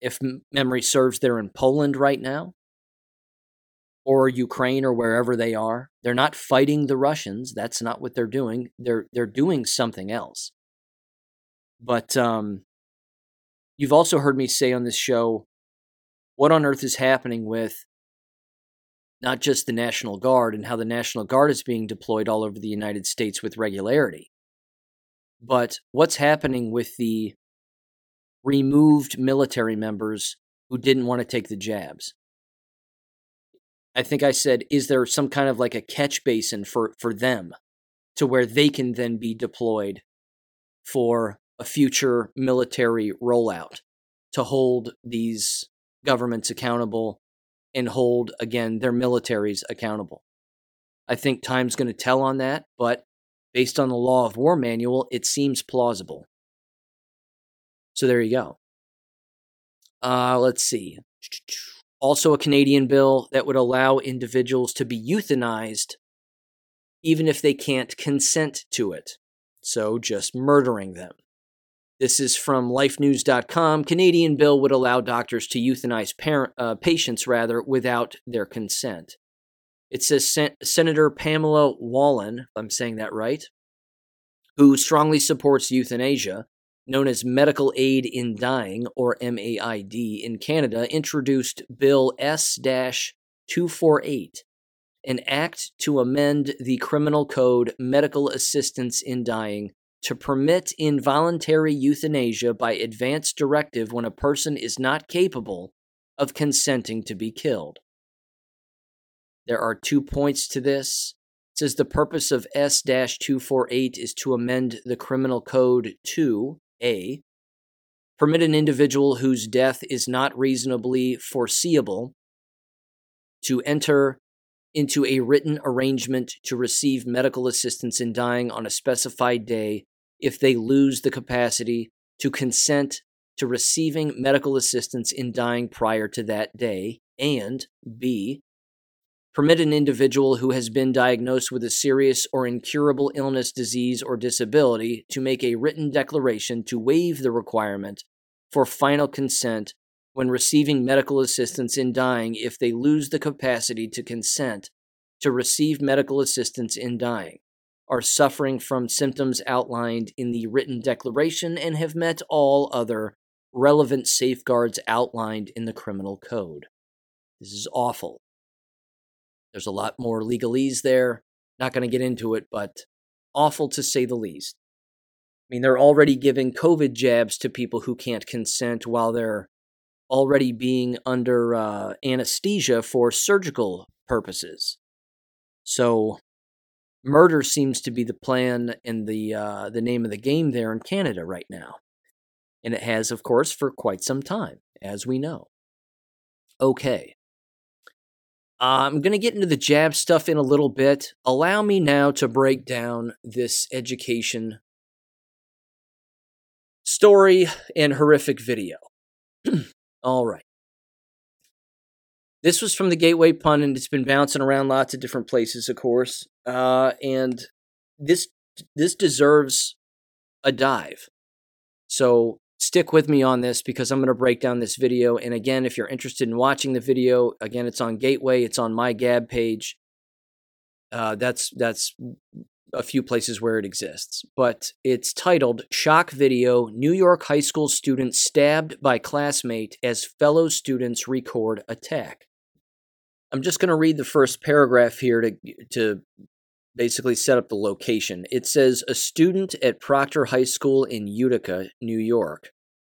If memory serves, they're in Poland right now, or Ukraine, or wherever they are. They're not fighting the Russians. That's not what they're doing. They're they're doing something else. But um, you've also heard me say on this show what on earth is happening with not just the National Guard and how the National Guard is being deployed all over the United States with regularity, but what's happening with the removed military members who didn't want to take the jabs. I think I said, is there some kind of like a catch basin for, for them to where they can then be deployed for a future military rollout to hold these governments accountable and hold, again, their militaries accountable? I think time's going to tell on that, but based on the law of war manual, it seems plausible. So there you go. Uh, let's see. Also, a Canadian bill that would allow individuals to be euthanized even if they can't consent to it. So, just murdering them. This is from lifenews.com. Canadian bill would allow doctors to euthanize parent, uh, patients rather without their consent. It says Sen- Senator Pamela Wallin, if I'm saying that right, who strongly supports euthanasia, known as Medical Aid in Dying, or MAID, in Canada, introduced Bill S 248, an act to amend the Criminal Code Medical Assistance in Dying to permit involuntary euthanasia by advance directive when a person is not capable of consenting to be killed. There are two points to this. It says the purpose of S 248 is to amend the Criminal Code to a. Permit an individual whose death is not reasonably foreseeable to enter into a written arrangement to receive medical assistance in dying on a specified day if they lose the capacity to consent to receiving medical assistance in dying prior to that day, and B permit an individual who has been diagnosed with a serious or incurable illness, disease, or disability to make a written declaration to waive the requirement for final consent when receiving medical assistance in dying if they lose the capacity to consent to receive medical assistance in dying, are suffering from symptoms outlined in the written declaration, and have met all other relevant safeguards outlined in the criminal code. This is awful. There's a lot more legalese there. Not going to get into it, but awful to say the least. I mean, they're already giving COVID jabs to people who can't consent while they're already being under uh, anesthesia for surgical purposes. So, murder seems to be the plan and the uh, the name of the game there in Canada right now, and it has, of course, for quite some time, as we know. Okay, I'm going to get into the jab stuff in a little bit. Allow me now to break down this education story and horrific video. All right. This was from the Gateway Pun, and it's been bouncing around lots of different places, of course. Uh, and this this deserves a dive. So stick with me on this because I'm going to break down this video. And again, if you're interested in watching the video, again, it's on Gateway, it's on my Gab page. Uh, that's that's a few places where it exists, but it's titled "Shock Video: New York High School Student Stabbed by Classmate as Fellow Students Record Attack." I'm just going to read the first paragraph here to to basically set up the location. It says a student at Proctor High School in Utica, New York,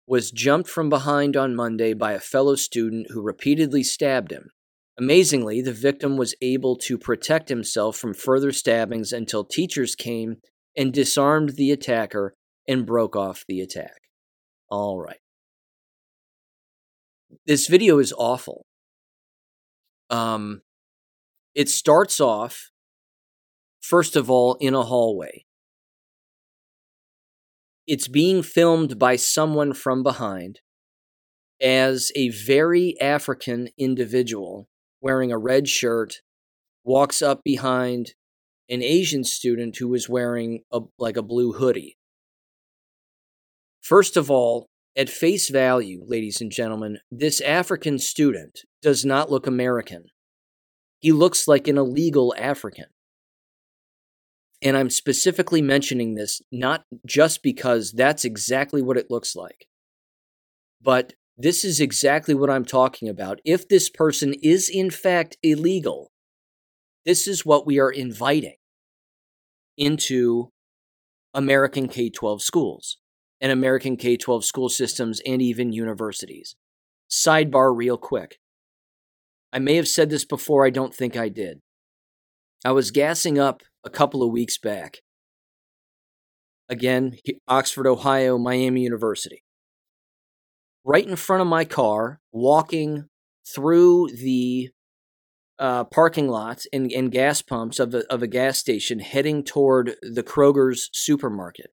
was jumped from behind on Monday by a fellow student who repeatedly stabbed him. Amazingly, the victim was able to protect himself from further stabbings until teachers came and disarmed the attacker and broke off the attack. All right. This video is awful. Um, it starts off first of all, in a hallway. It's being filmed by someone from behind as a very African individual wearing a red shirt walks up behind an Asian student who is wearing a, like a blue hoodie. First of all, at face value, ladies and gentlemen, this African student does not look American. He looks like an illegal African. And I'm specifically mentioning this not just because that's exactly what it looks like, but this is exactly what I'm talking about. If this person is in fact illegal, this is what we are inviting into American K 12 schools and American K 12 school systems and even universities. Sidebar, real quick. I may have said this before, I don't think I did. I was gassing up a couple of weeks back. Again, Oxford, Ohio, Miami University right in front of my car, walking through the uh, parking lots and, and gas pumps of a, of a gas station heading toward the Kroger's supermarket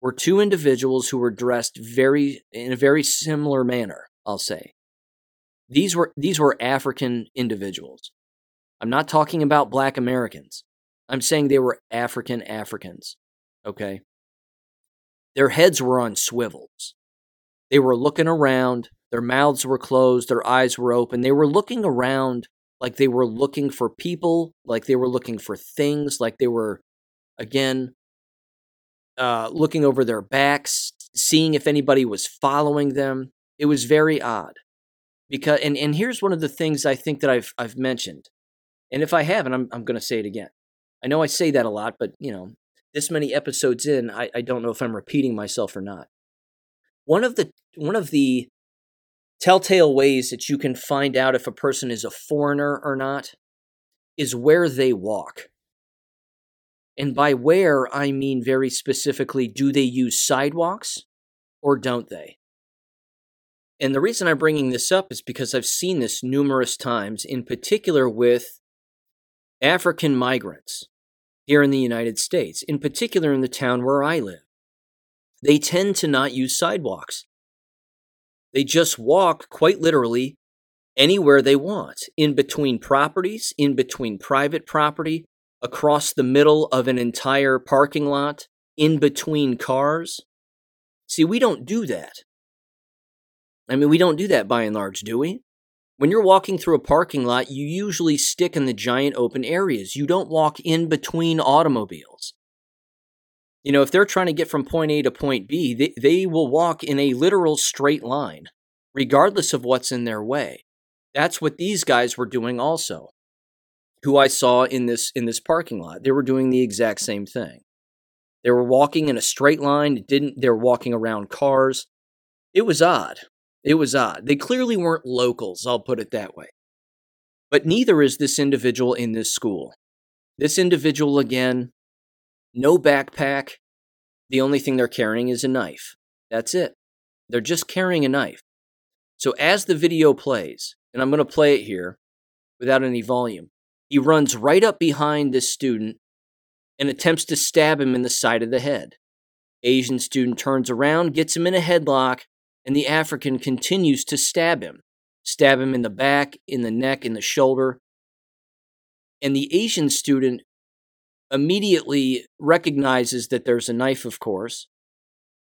were two individuals who were dressed very in a very similar manner, I'll say. These were these were African individuals. I'm not talking about black Americans. I'm saying they were African Africans. Okay? Their heads were on swivels. They were looking around, their mouths were closed, their eyes were open. They were looking around like they were looking for people, like they were looking for things, like they were, again, uh, looking over their backs, seeing if anybody was following them. It was very odd. Because and, and here's one of the things I think that I've I've mentioned. And if I haven't, I'm I'm gonna say it again. I know I say that a lot, but you know, this many episodes in, I, I don't know if I'm repeating myself or not. One of the one of the telltale ways that you can find out if a person is a foreigner or not is where they walk. And by where, I mean very specifically do they use sidewalks or don't they? And the reason I'm bringing this up is because I've seen this numerous times, in particular with African migrants here in the United States, in particular in the town where I live they tend to not use sidewalks. They just walk quite literally anywhere they want, in between properties, in between private property, across the middle of an entire parking lot, in between cars. See, we don't do that. I mean, we don't do that by and large, do we? When you're walking through a parking lot, you usually stick in the giant open areas. You don't walk in between automobiles. You know, if they're trying to get from point A to point B, they, they will walk in a literal straight line, regardless of what's in their way. That's what these guys were doing also, who I saw in this in this parking lot. They were doing the exact same thing. They were walking in a straight line. Didn't they were walking around cars. It was odd. It was odd. They clearly weren't locals, I'll put it that way. But neither is this individual in this school. This individual, again, no backpack. The only thing they're carrying is a knife. That's it. They're just carrying a knife. So as the video plays, and I'm going to play it here without any volume, he runs right up behind this student and attempts to stab him in the side of the head. Asian student turns around, gets him in a headlock, and the African continues to stab him. Stab him in the back, in the neck, in the shoulder. And the Asian student immediately recognizes that there's a knife, of course,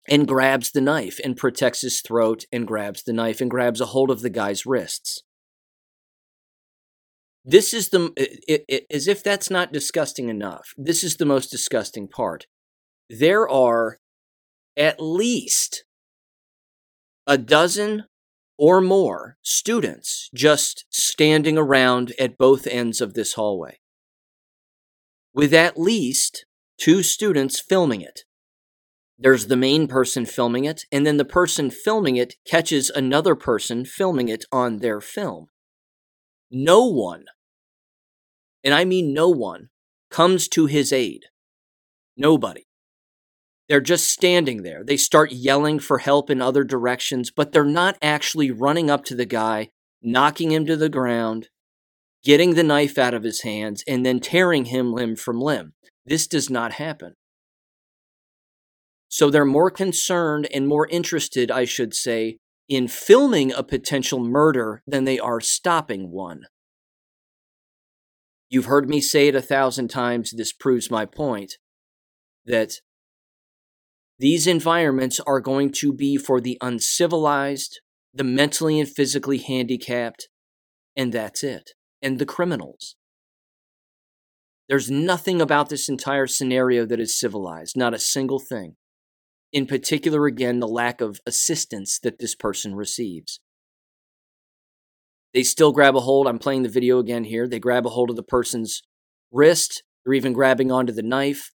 and grabs the knife and protects his throat and grabs the knife and grabs a hold of the guy's wrists. This is the, it, it, as if that's not disgusting enough, this is the most disgusting part. There are at least a dozen or more students just standing around at both ends of this hallway with at least two students filming it. There's the main person filming it, and then the person filming it catches another person filming it on their film. No one, and I mean no one, comes to his aid. Nobody. They're just standing there. They start yelling for help in other directions, but they're not actually running up to the guy, knocking him to the ground, getting the knife out of his hands, and then tearing him limb from limb. This does not happen. So they're more concerned and more interested, I should say, in filming a potential murder than they are stopping one. You've heard me say it a thousand times. This proves my point that these environments are going to be for the uncivilized, the mentally and physically handicapped, and that's it and the criminals. There's nothing about this entire scenario that is civilized, not a single thing. In particular, again, the lack of assistance that this person receives. They still grab a hold. I'm playing the video again here. They grab a hold of the person's wrist. They're even grabbing onto the knife.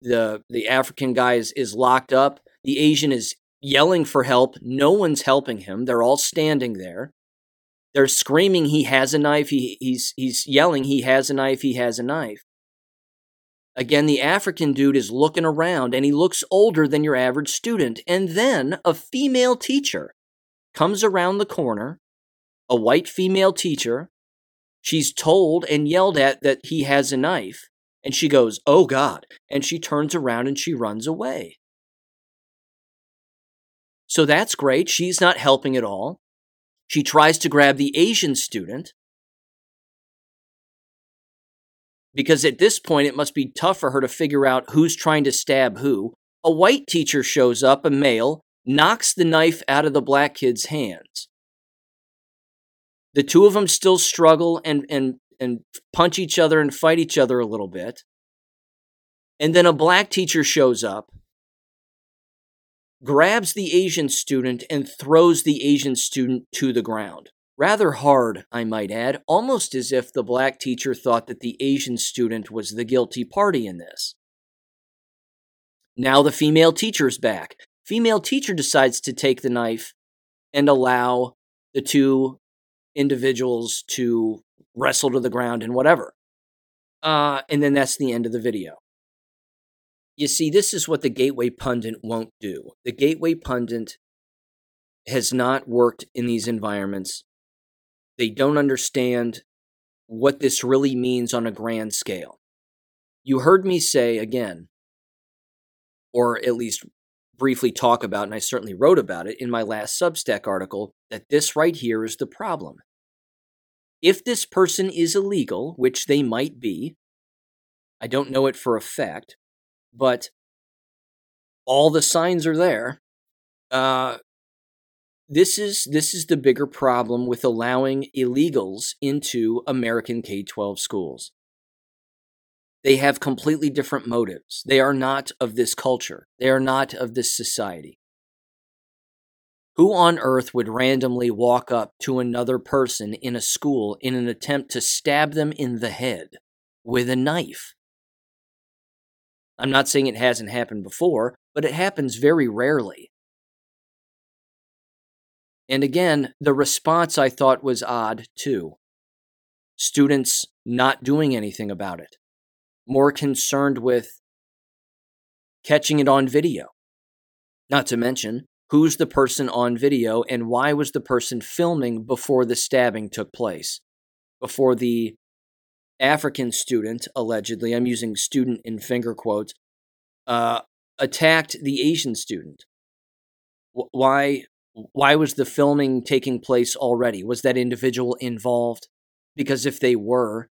The, the, African guy is, is locked up. The Asian is yelling for help. No one's helping him. They're all standing there. They're screaming he has a knife. He, he's, he's yelling he has a knife. He has a knife. Again, the African dude is looking around and he looks older than your average student. And then a female teacher comes around the corner, a white female teacher. She's told and yelled at that he has a knife. And she goes, Oh God. And she turns around and she runs away. So that's great. She's not helping at all. She tries to grab the Asian student because at this point it must be tough for her to figure out who's trying to stab who. A white teacher shows up, a male, knocks the knife out of the black kid's hands. The two of them still struggle and, and, and punch each other and fight each other a little bit. And then a black teacher shows up grabs the Asian student and throws the Asian student to the ground. Rather hard, I might add, almost as if the black teacher thought that the Asian student was the guilty party in this. Now the female teacher's back. Female teacher decides to take the knife and allow the two individuals to wrestle to the ground and whatever. Uh, and then that's the end of the video. You see, this is what the Gateway Pundit won't do. The Gateway Pundit has not worked in these environments. They don't understand what this really means on a grand scale. You heard me say again, or at least briefly talk about, and I certainly wrote about it in my last Substack article, that this right here is the problem. If this person is illegal, which they might be, I don't know it for a fact, but all the signs are there. Uh, this is this is the bigger problem with allowing illegals into American K-12 schools. They have completely different motives. They are not of this culture. They are not of this society. Who on earth would randomly walk up to another person in a school in an attempt to stab them in the head with a knife? I'm not saying it hasn't happened before, but it happens very rarely. And again, the response I thought was odd too. Students not doing anything about it, more concerned with catching it on video. Not to mention, who's the person on video and why was the person filming before the stabbing took place? Before the African student, allegedly, I'm using student in finger quotes, uh, attacked the Asian student. why? Why was the filming taking place already? Was that individual involved? Because if they were,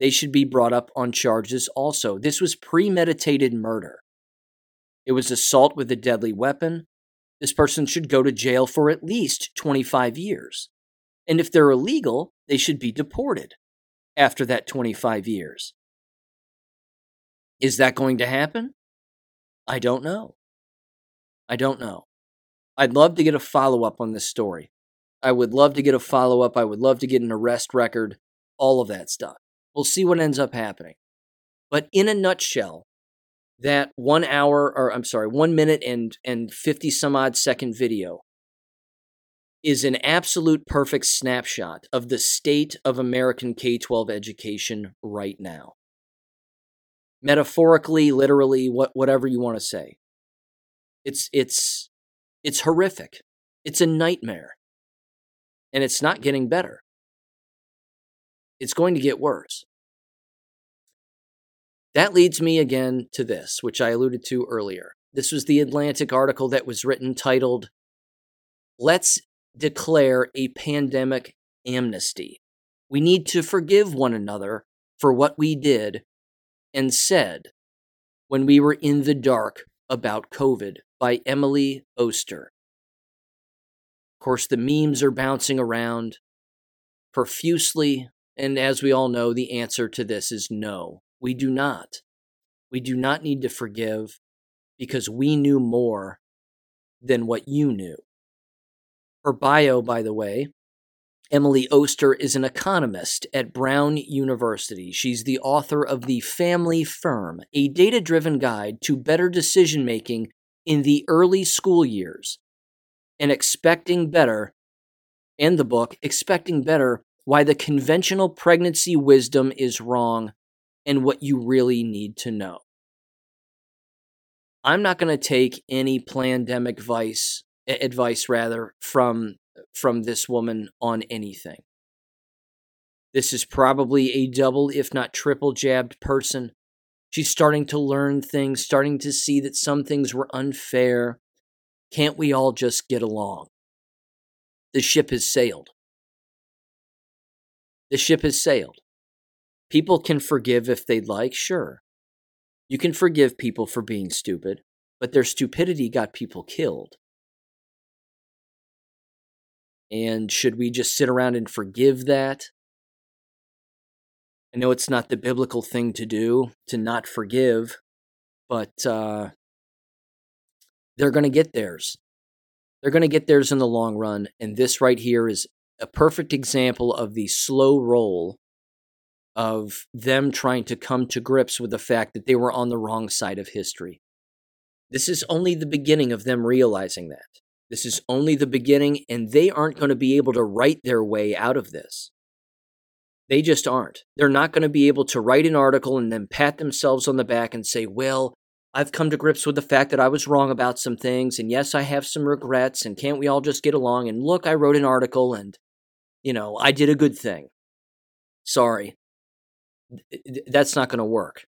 they should be brought up on charges also. This was premeditated murder. It was assault with a deadly weapon. This person should go to jail for at least 25 years. And if they're illegal, they should be deported after that 25 years. Is that going to happen? I don't know. I don't know. I'd love to get a follow up on this story. I would love to get a follow up. I would love to get an arrest record, all of that stuff. We'll see what ends up happening. But in a nutshell, that one hour, or I'm sorry, one minute and, and 50 some odd second video is an absolute perfect snapshot of the state of American K 12 education right now. Metaphorically, literally, what, whatever you want to say. It's, it's, it's horrific. It's a nightmare. And it's not getting better. It's going to get worse. That leads me again to this, which I alluded to earlier. This was the Atlantic article that was written titled, Let's declare a pandemic amnesty. We need to forgive one another for what we did and said when we were in the dark about COVID by Emily Oster. Of course, the memes are bouncing around profusely, and as we all know, the answer to this is no. We do not. We do not need to forgive because we knew more than what you knew. Her bio, by the way, Emily Oster is an economist at Brown University. She's the author of The Family Firm, a data driven guide to better decision making in the early school years, and expecting better, and the book, Expecting Better Why the Conventional Pregnancy Wisdom is Wrong and What You Really Need to Know. I'm not going to take any pandemic advice, advice rather, from from this woman on anything. This is probably a double, if not triple jabbed person. She's starting to learn things, starting to see that some things were unfair. Can't we all just get along? The ship has sailed. The ship has sailed. People can forgive if they'd like, sure. You can forgive people for being stupid, but their stupidity got people killed. And should we just sit around and forgive that? I know it's not the biblical thing to do to not forgive, but uh, they're going to get theirs. They're going to get theirs in the long run. And this right here is a perfect example of the slow roll of them trying to come to grips with the fact that they were on the wrong side of history. This is only the beginning of them realizing that. This is only the beginning, and they aren't going to be able to write their way out of this. They just aren't. They're not going to be able to write an article and then pat themselves on the back and say, well, I've come to grips with the fact that I was wrong about some things, and yes, I have some regrets, and can't we all just get along? And look, I wrote an article, and, you know, I did a good thing. Sorry. That's not going to work.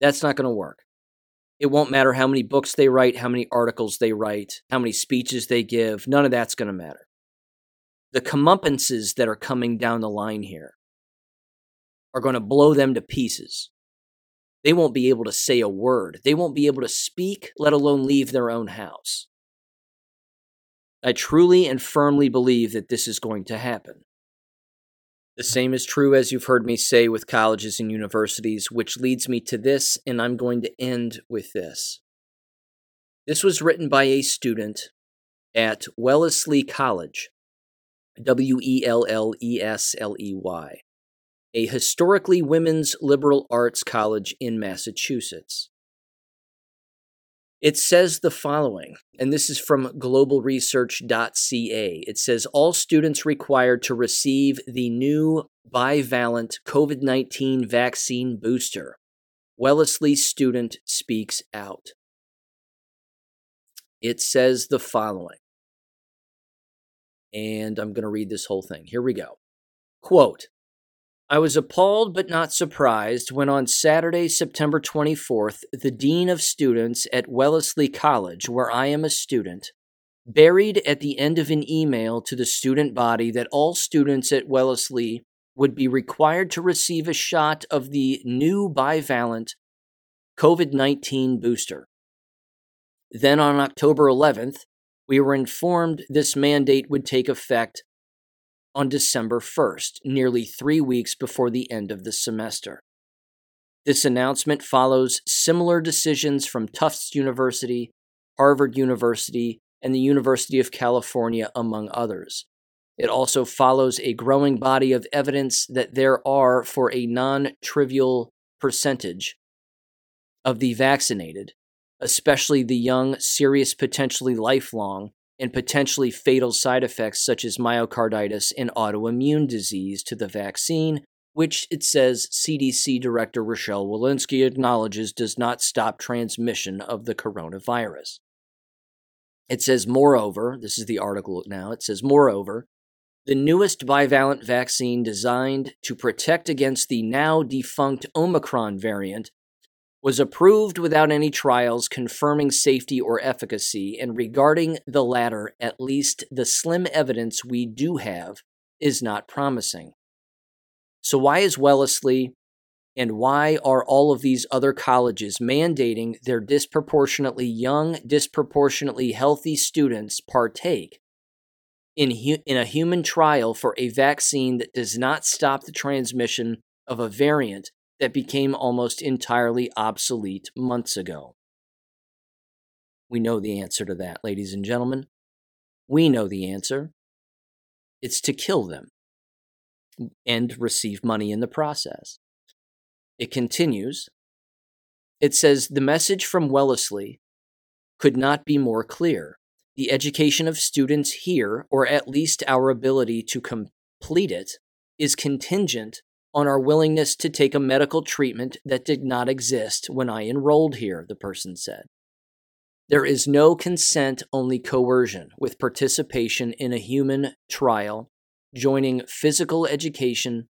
That's not going to work. It won't matter how many books they write, how many articles they write, how many speeches they give. None of that's going to matter. The comeumpances that are coming down the line here are going to blow them to pieces. They won't be able to say a word. They won't be able to speak, let alone leave their own house. I truly and firmly believe that this is going to happen. The same is true as you've heard me say with colleges and universities, which leads me to this, and I'm going to end with this. This was written by a student at Wellesley College, W E L L E S L E Y, a historically women's liberal arts college in Massachusetts. It says the following, and this is from globalresearch.ca. It says all students required to receive the new bivalent COVID 19 vaccine booster. Wellesley student speaks out. It says the following, and I'm going to read this whole thing. Here we go. Quote I was appalled but not surprised when on Saturday, September 24th, the Dean of Students at Wellesley College, where I am a student, buried at the end of an email to the student body that all students at Wellesley would be required to receive a shot of the new bivalent COVID 19 booster. Then on October 11th, we were informed this mandate would take effect on December 1st, nearly three weeks before the end of the semester. This announcement follows similar decisions from Tufts University, Harvard University, and the University of California, among others. It also follows a growing body of evidence that there are, for a non trivial percentage of the vaccinated, especially the young, serious, potentially lifelong, and potentially fatal side effects such as myocarditis and autoimmune disease to the vaccine, which it says CDC Director Rochelle Walensky acknowledges does not stop transmission of the coronavirus. It says, moreover, this is the article now, it says, moreover, the newest bivalent vaccine designed to protect against the now defunct Omicron variant was approved without any trials confirming safety or efficacy, and regarding the latter, at least the slim evidence we do have is not promising. So, why is Wellesley and why are all of these other colleges mandating their disproportionately young, disproportionately healthy students partake in, hu- in a human trial for a vaccine that does not stop the transmission of a variant that became almost entirely obsolete months ago? We know the answer to that, ladies and gentlemen. We know the answer. It's to kill them and receive money in the process. It continues. It says the message from Wellesley could not be more clear. The education of students here, or at least our ability to complete it, is contingent on our willingness to take a medical treatment that did not exist when I enrolled here, the person said. There is no consent, only coercion, with participation in a human trial, joining physical education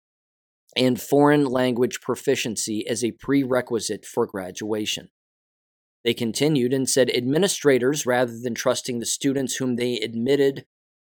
and foreign language proficiency as a prerequisite for graduation. They continued and said administrators, rather than trusting the students whom they admitted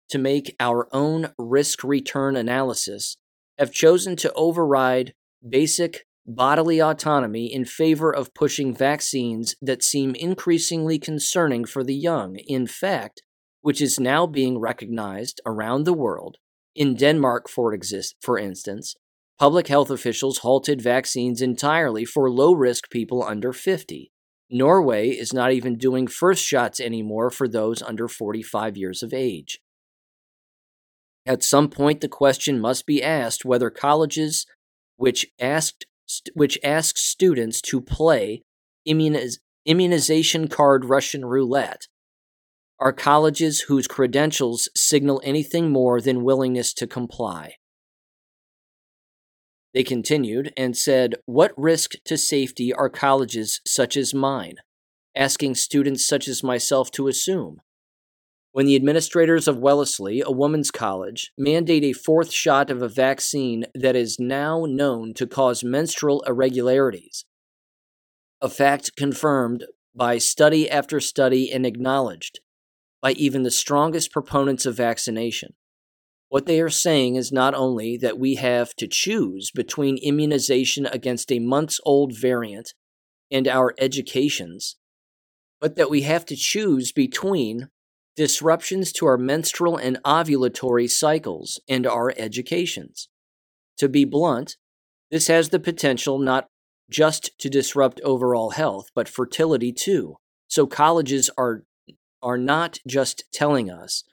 to make our own risk return analysis, have chosen to override basic bodily autonomy in favor of pushing vaccines that seem increasingly concerning for the young. In fact, which is now being recognized around the world. In Denmark, for, exist, for instance, public health officials halted vaccines entirely for low risk people under 50. Norway is not even doing first shots anymore for those under 45 years of age. At some point, the question must be asked whether colleges which asked which asks students to play immuniz- immunization card Russian roulette are colleges whose credentials signal anything more than willingness to comply. They continued and said, What risk to safety are colleges such as mine, asking students such as myself to assume? When the administrators of Wellesley, a woman's college, mandate a fourth shot of a vaccine that is now known to cause menstrual irregularities. A fact confirmed by study after study and acknowledged by even the strongest proponents of vaccination. What they are saying is not only that we have to choose between immunization against a months old variant and our educations, but that we have to choose between disruptions to our menstrual and ovulatory cycles and our educations. To be blunt, this has the potential not just to disrupt overall health, but fertility too. So colleges are are not just telling us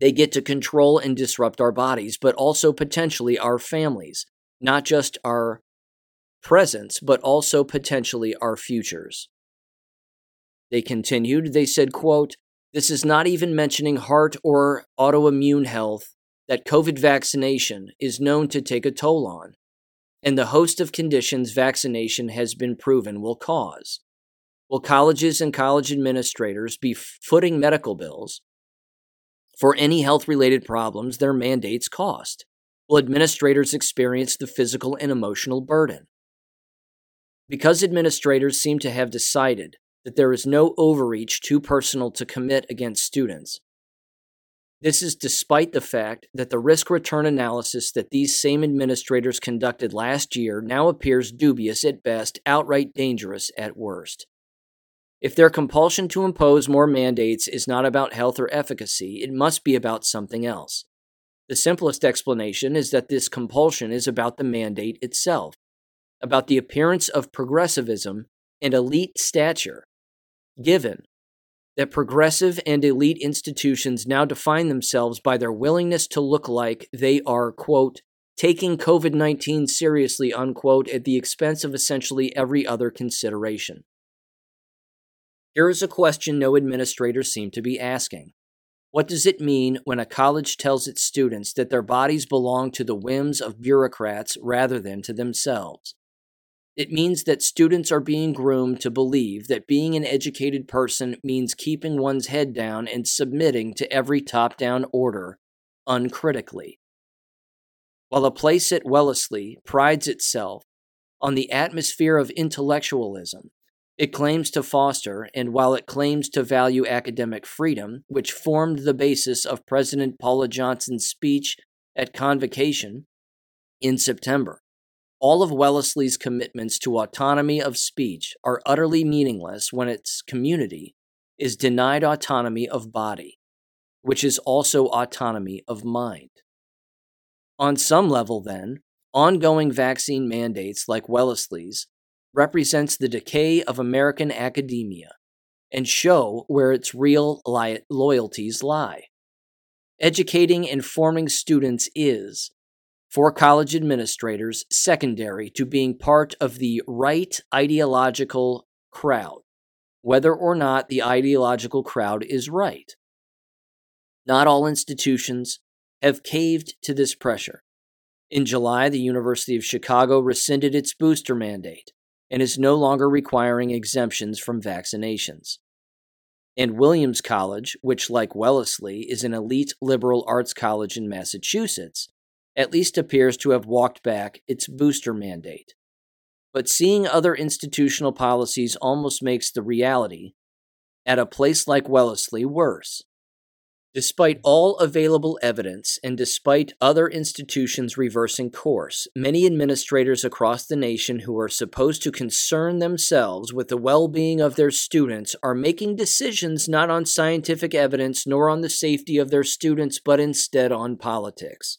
they get to control and disrupt our bodies, but also potentially our families, not just our presence, but also potentially our futures. They continued, they said, quote, this is not even mentioning heart or autoimmune health that COVID vaccination is known to take a toll on, and the host of conditions vaccination has been proven will cause. Will colleges and college administrators be footing medical bills for any health related problems their mandates cost? Will administrators experience the physical and emotional burden? Because administrators seem to have decided that there is no overreach too personal to commit against students. This is despite the fact that the risk return analysis that these same administrators conducted last year now appears dubious at best, outright dangerous at worst. If their compulsion to impose more mandates is not about health or efficacy, it must be about something else. The simplest explanation is that this compulsion is about the mandate itself, about the appearance of progressivism and elite stature, given that progressive and elite institutions now define themselves by their willingness to look like they are, quote, taking COVID 19 seriously, unquote, at the expense of essentially every other consideration. Here is a question no administrators seem to be asking. What does it mean when a college tells its students that their bodies belong to the whims of bureaucrats rather than to themselves? It means that students are being groomed to believe that being an educated person means keeping one's head down and submitting to every top down order uncritically. While a place at Wellesley prides itself on the atmosphere of intellectualism it claims to foster, and while it claims to value academic freedom, which formed the basis of President Paula Johnson's speech at Convocation in September, all of Wellesley's commitments to autonomy of speech are utterly meaningless when its community is denied autonomy of body, which is also autonomy of mind. On some level, then, ongoing vaccine mandates like Wellesley's represents the decay of American academia and show where its real li- loyalties lie. Educating and forming students is, for college administrators, secondary to being part of the right ideological crowd, whether or not the ideological crowd is right. Not all institutions have caved to this pressure. In July, the University of Chicago rescinded its booster mandate and is no longer requiring exemptions from vaccinations. And Williams College, which, like Wellesley, is an elite liberal arts college in Massachusetts, at least appears to have walked back its booster mandate. But seeing other institutional policies almost makes the reality at a place like Wellesley worse. Despite all available evidence and despite other institutions reversing course, many administrators across the nation who are supposed to concern themselves with the well being of their students are making decisions not on scientific evidence nor on the safety of their students, but instead on politics.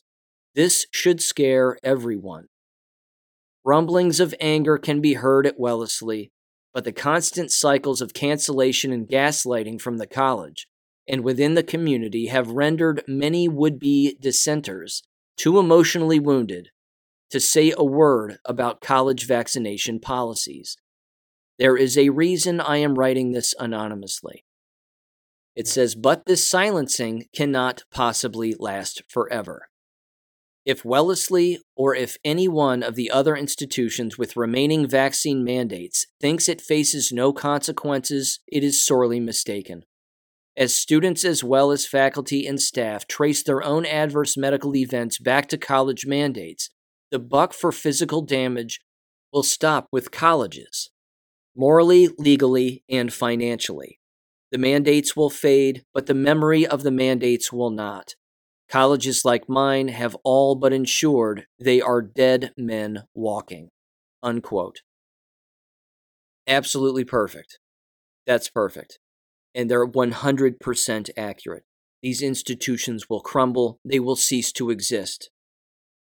This should scare everyone. Rumblings of anger can be heard at Wellesley, but the constant cycles of cancellation and gaslighting from the college and within the community have rendered many would be dissenters too emotionally wounded to say a word about college vaccination policies. There is a reason I am writing this anonymously. It says, but this silencing cannot possibly last forever. If Wellesley or if any one of the other institutions with remaining vaccine mandates thinks it faces no consequences, it is sorely mistaken as students as well as faculty and staff trace their own adverse medical events back to college mandates, the buck for physical damage will stop with colleges, morally, legally, and financially. The mandates will fade, but the memory of the mandates will not. Colleges like mine have all but ensured they are dead men walking. Unquote. Absolutely perfect. That's perfect and they're 100% accurate. These institutions will crumble, they will cease to exist.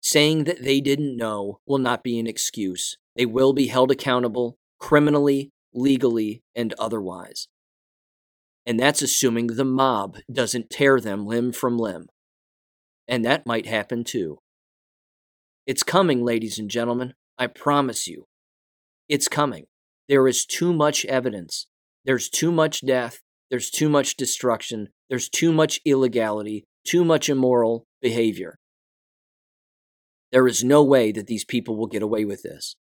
Saying that they didn't know will not be an excuse. They will be held accountable, criminally, legally, and otherwise. And that's assuming the mob doesn't tear them limb from limb. And that might happen too. It's coming, ladies and gentlemen. I promise you. It's coming. There is too much evidence. There's too much death. There's too much destruction. There's too much illegality, too much immoral behavior. There is no way that these people will get away with this.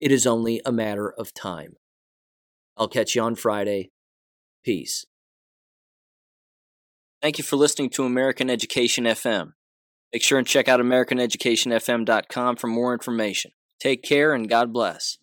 It is only a matter of time. I'll catch you on Friday. Peace. Thank you for listening to American Education FM. Make sure and check out AmericanEducationFM.com for more information. Take care and God bless.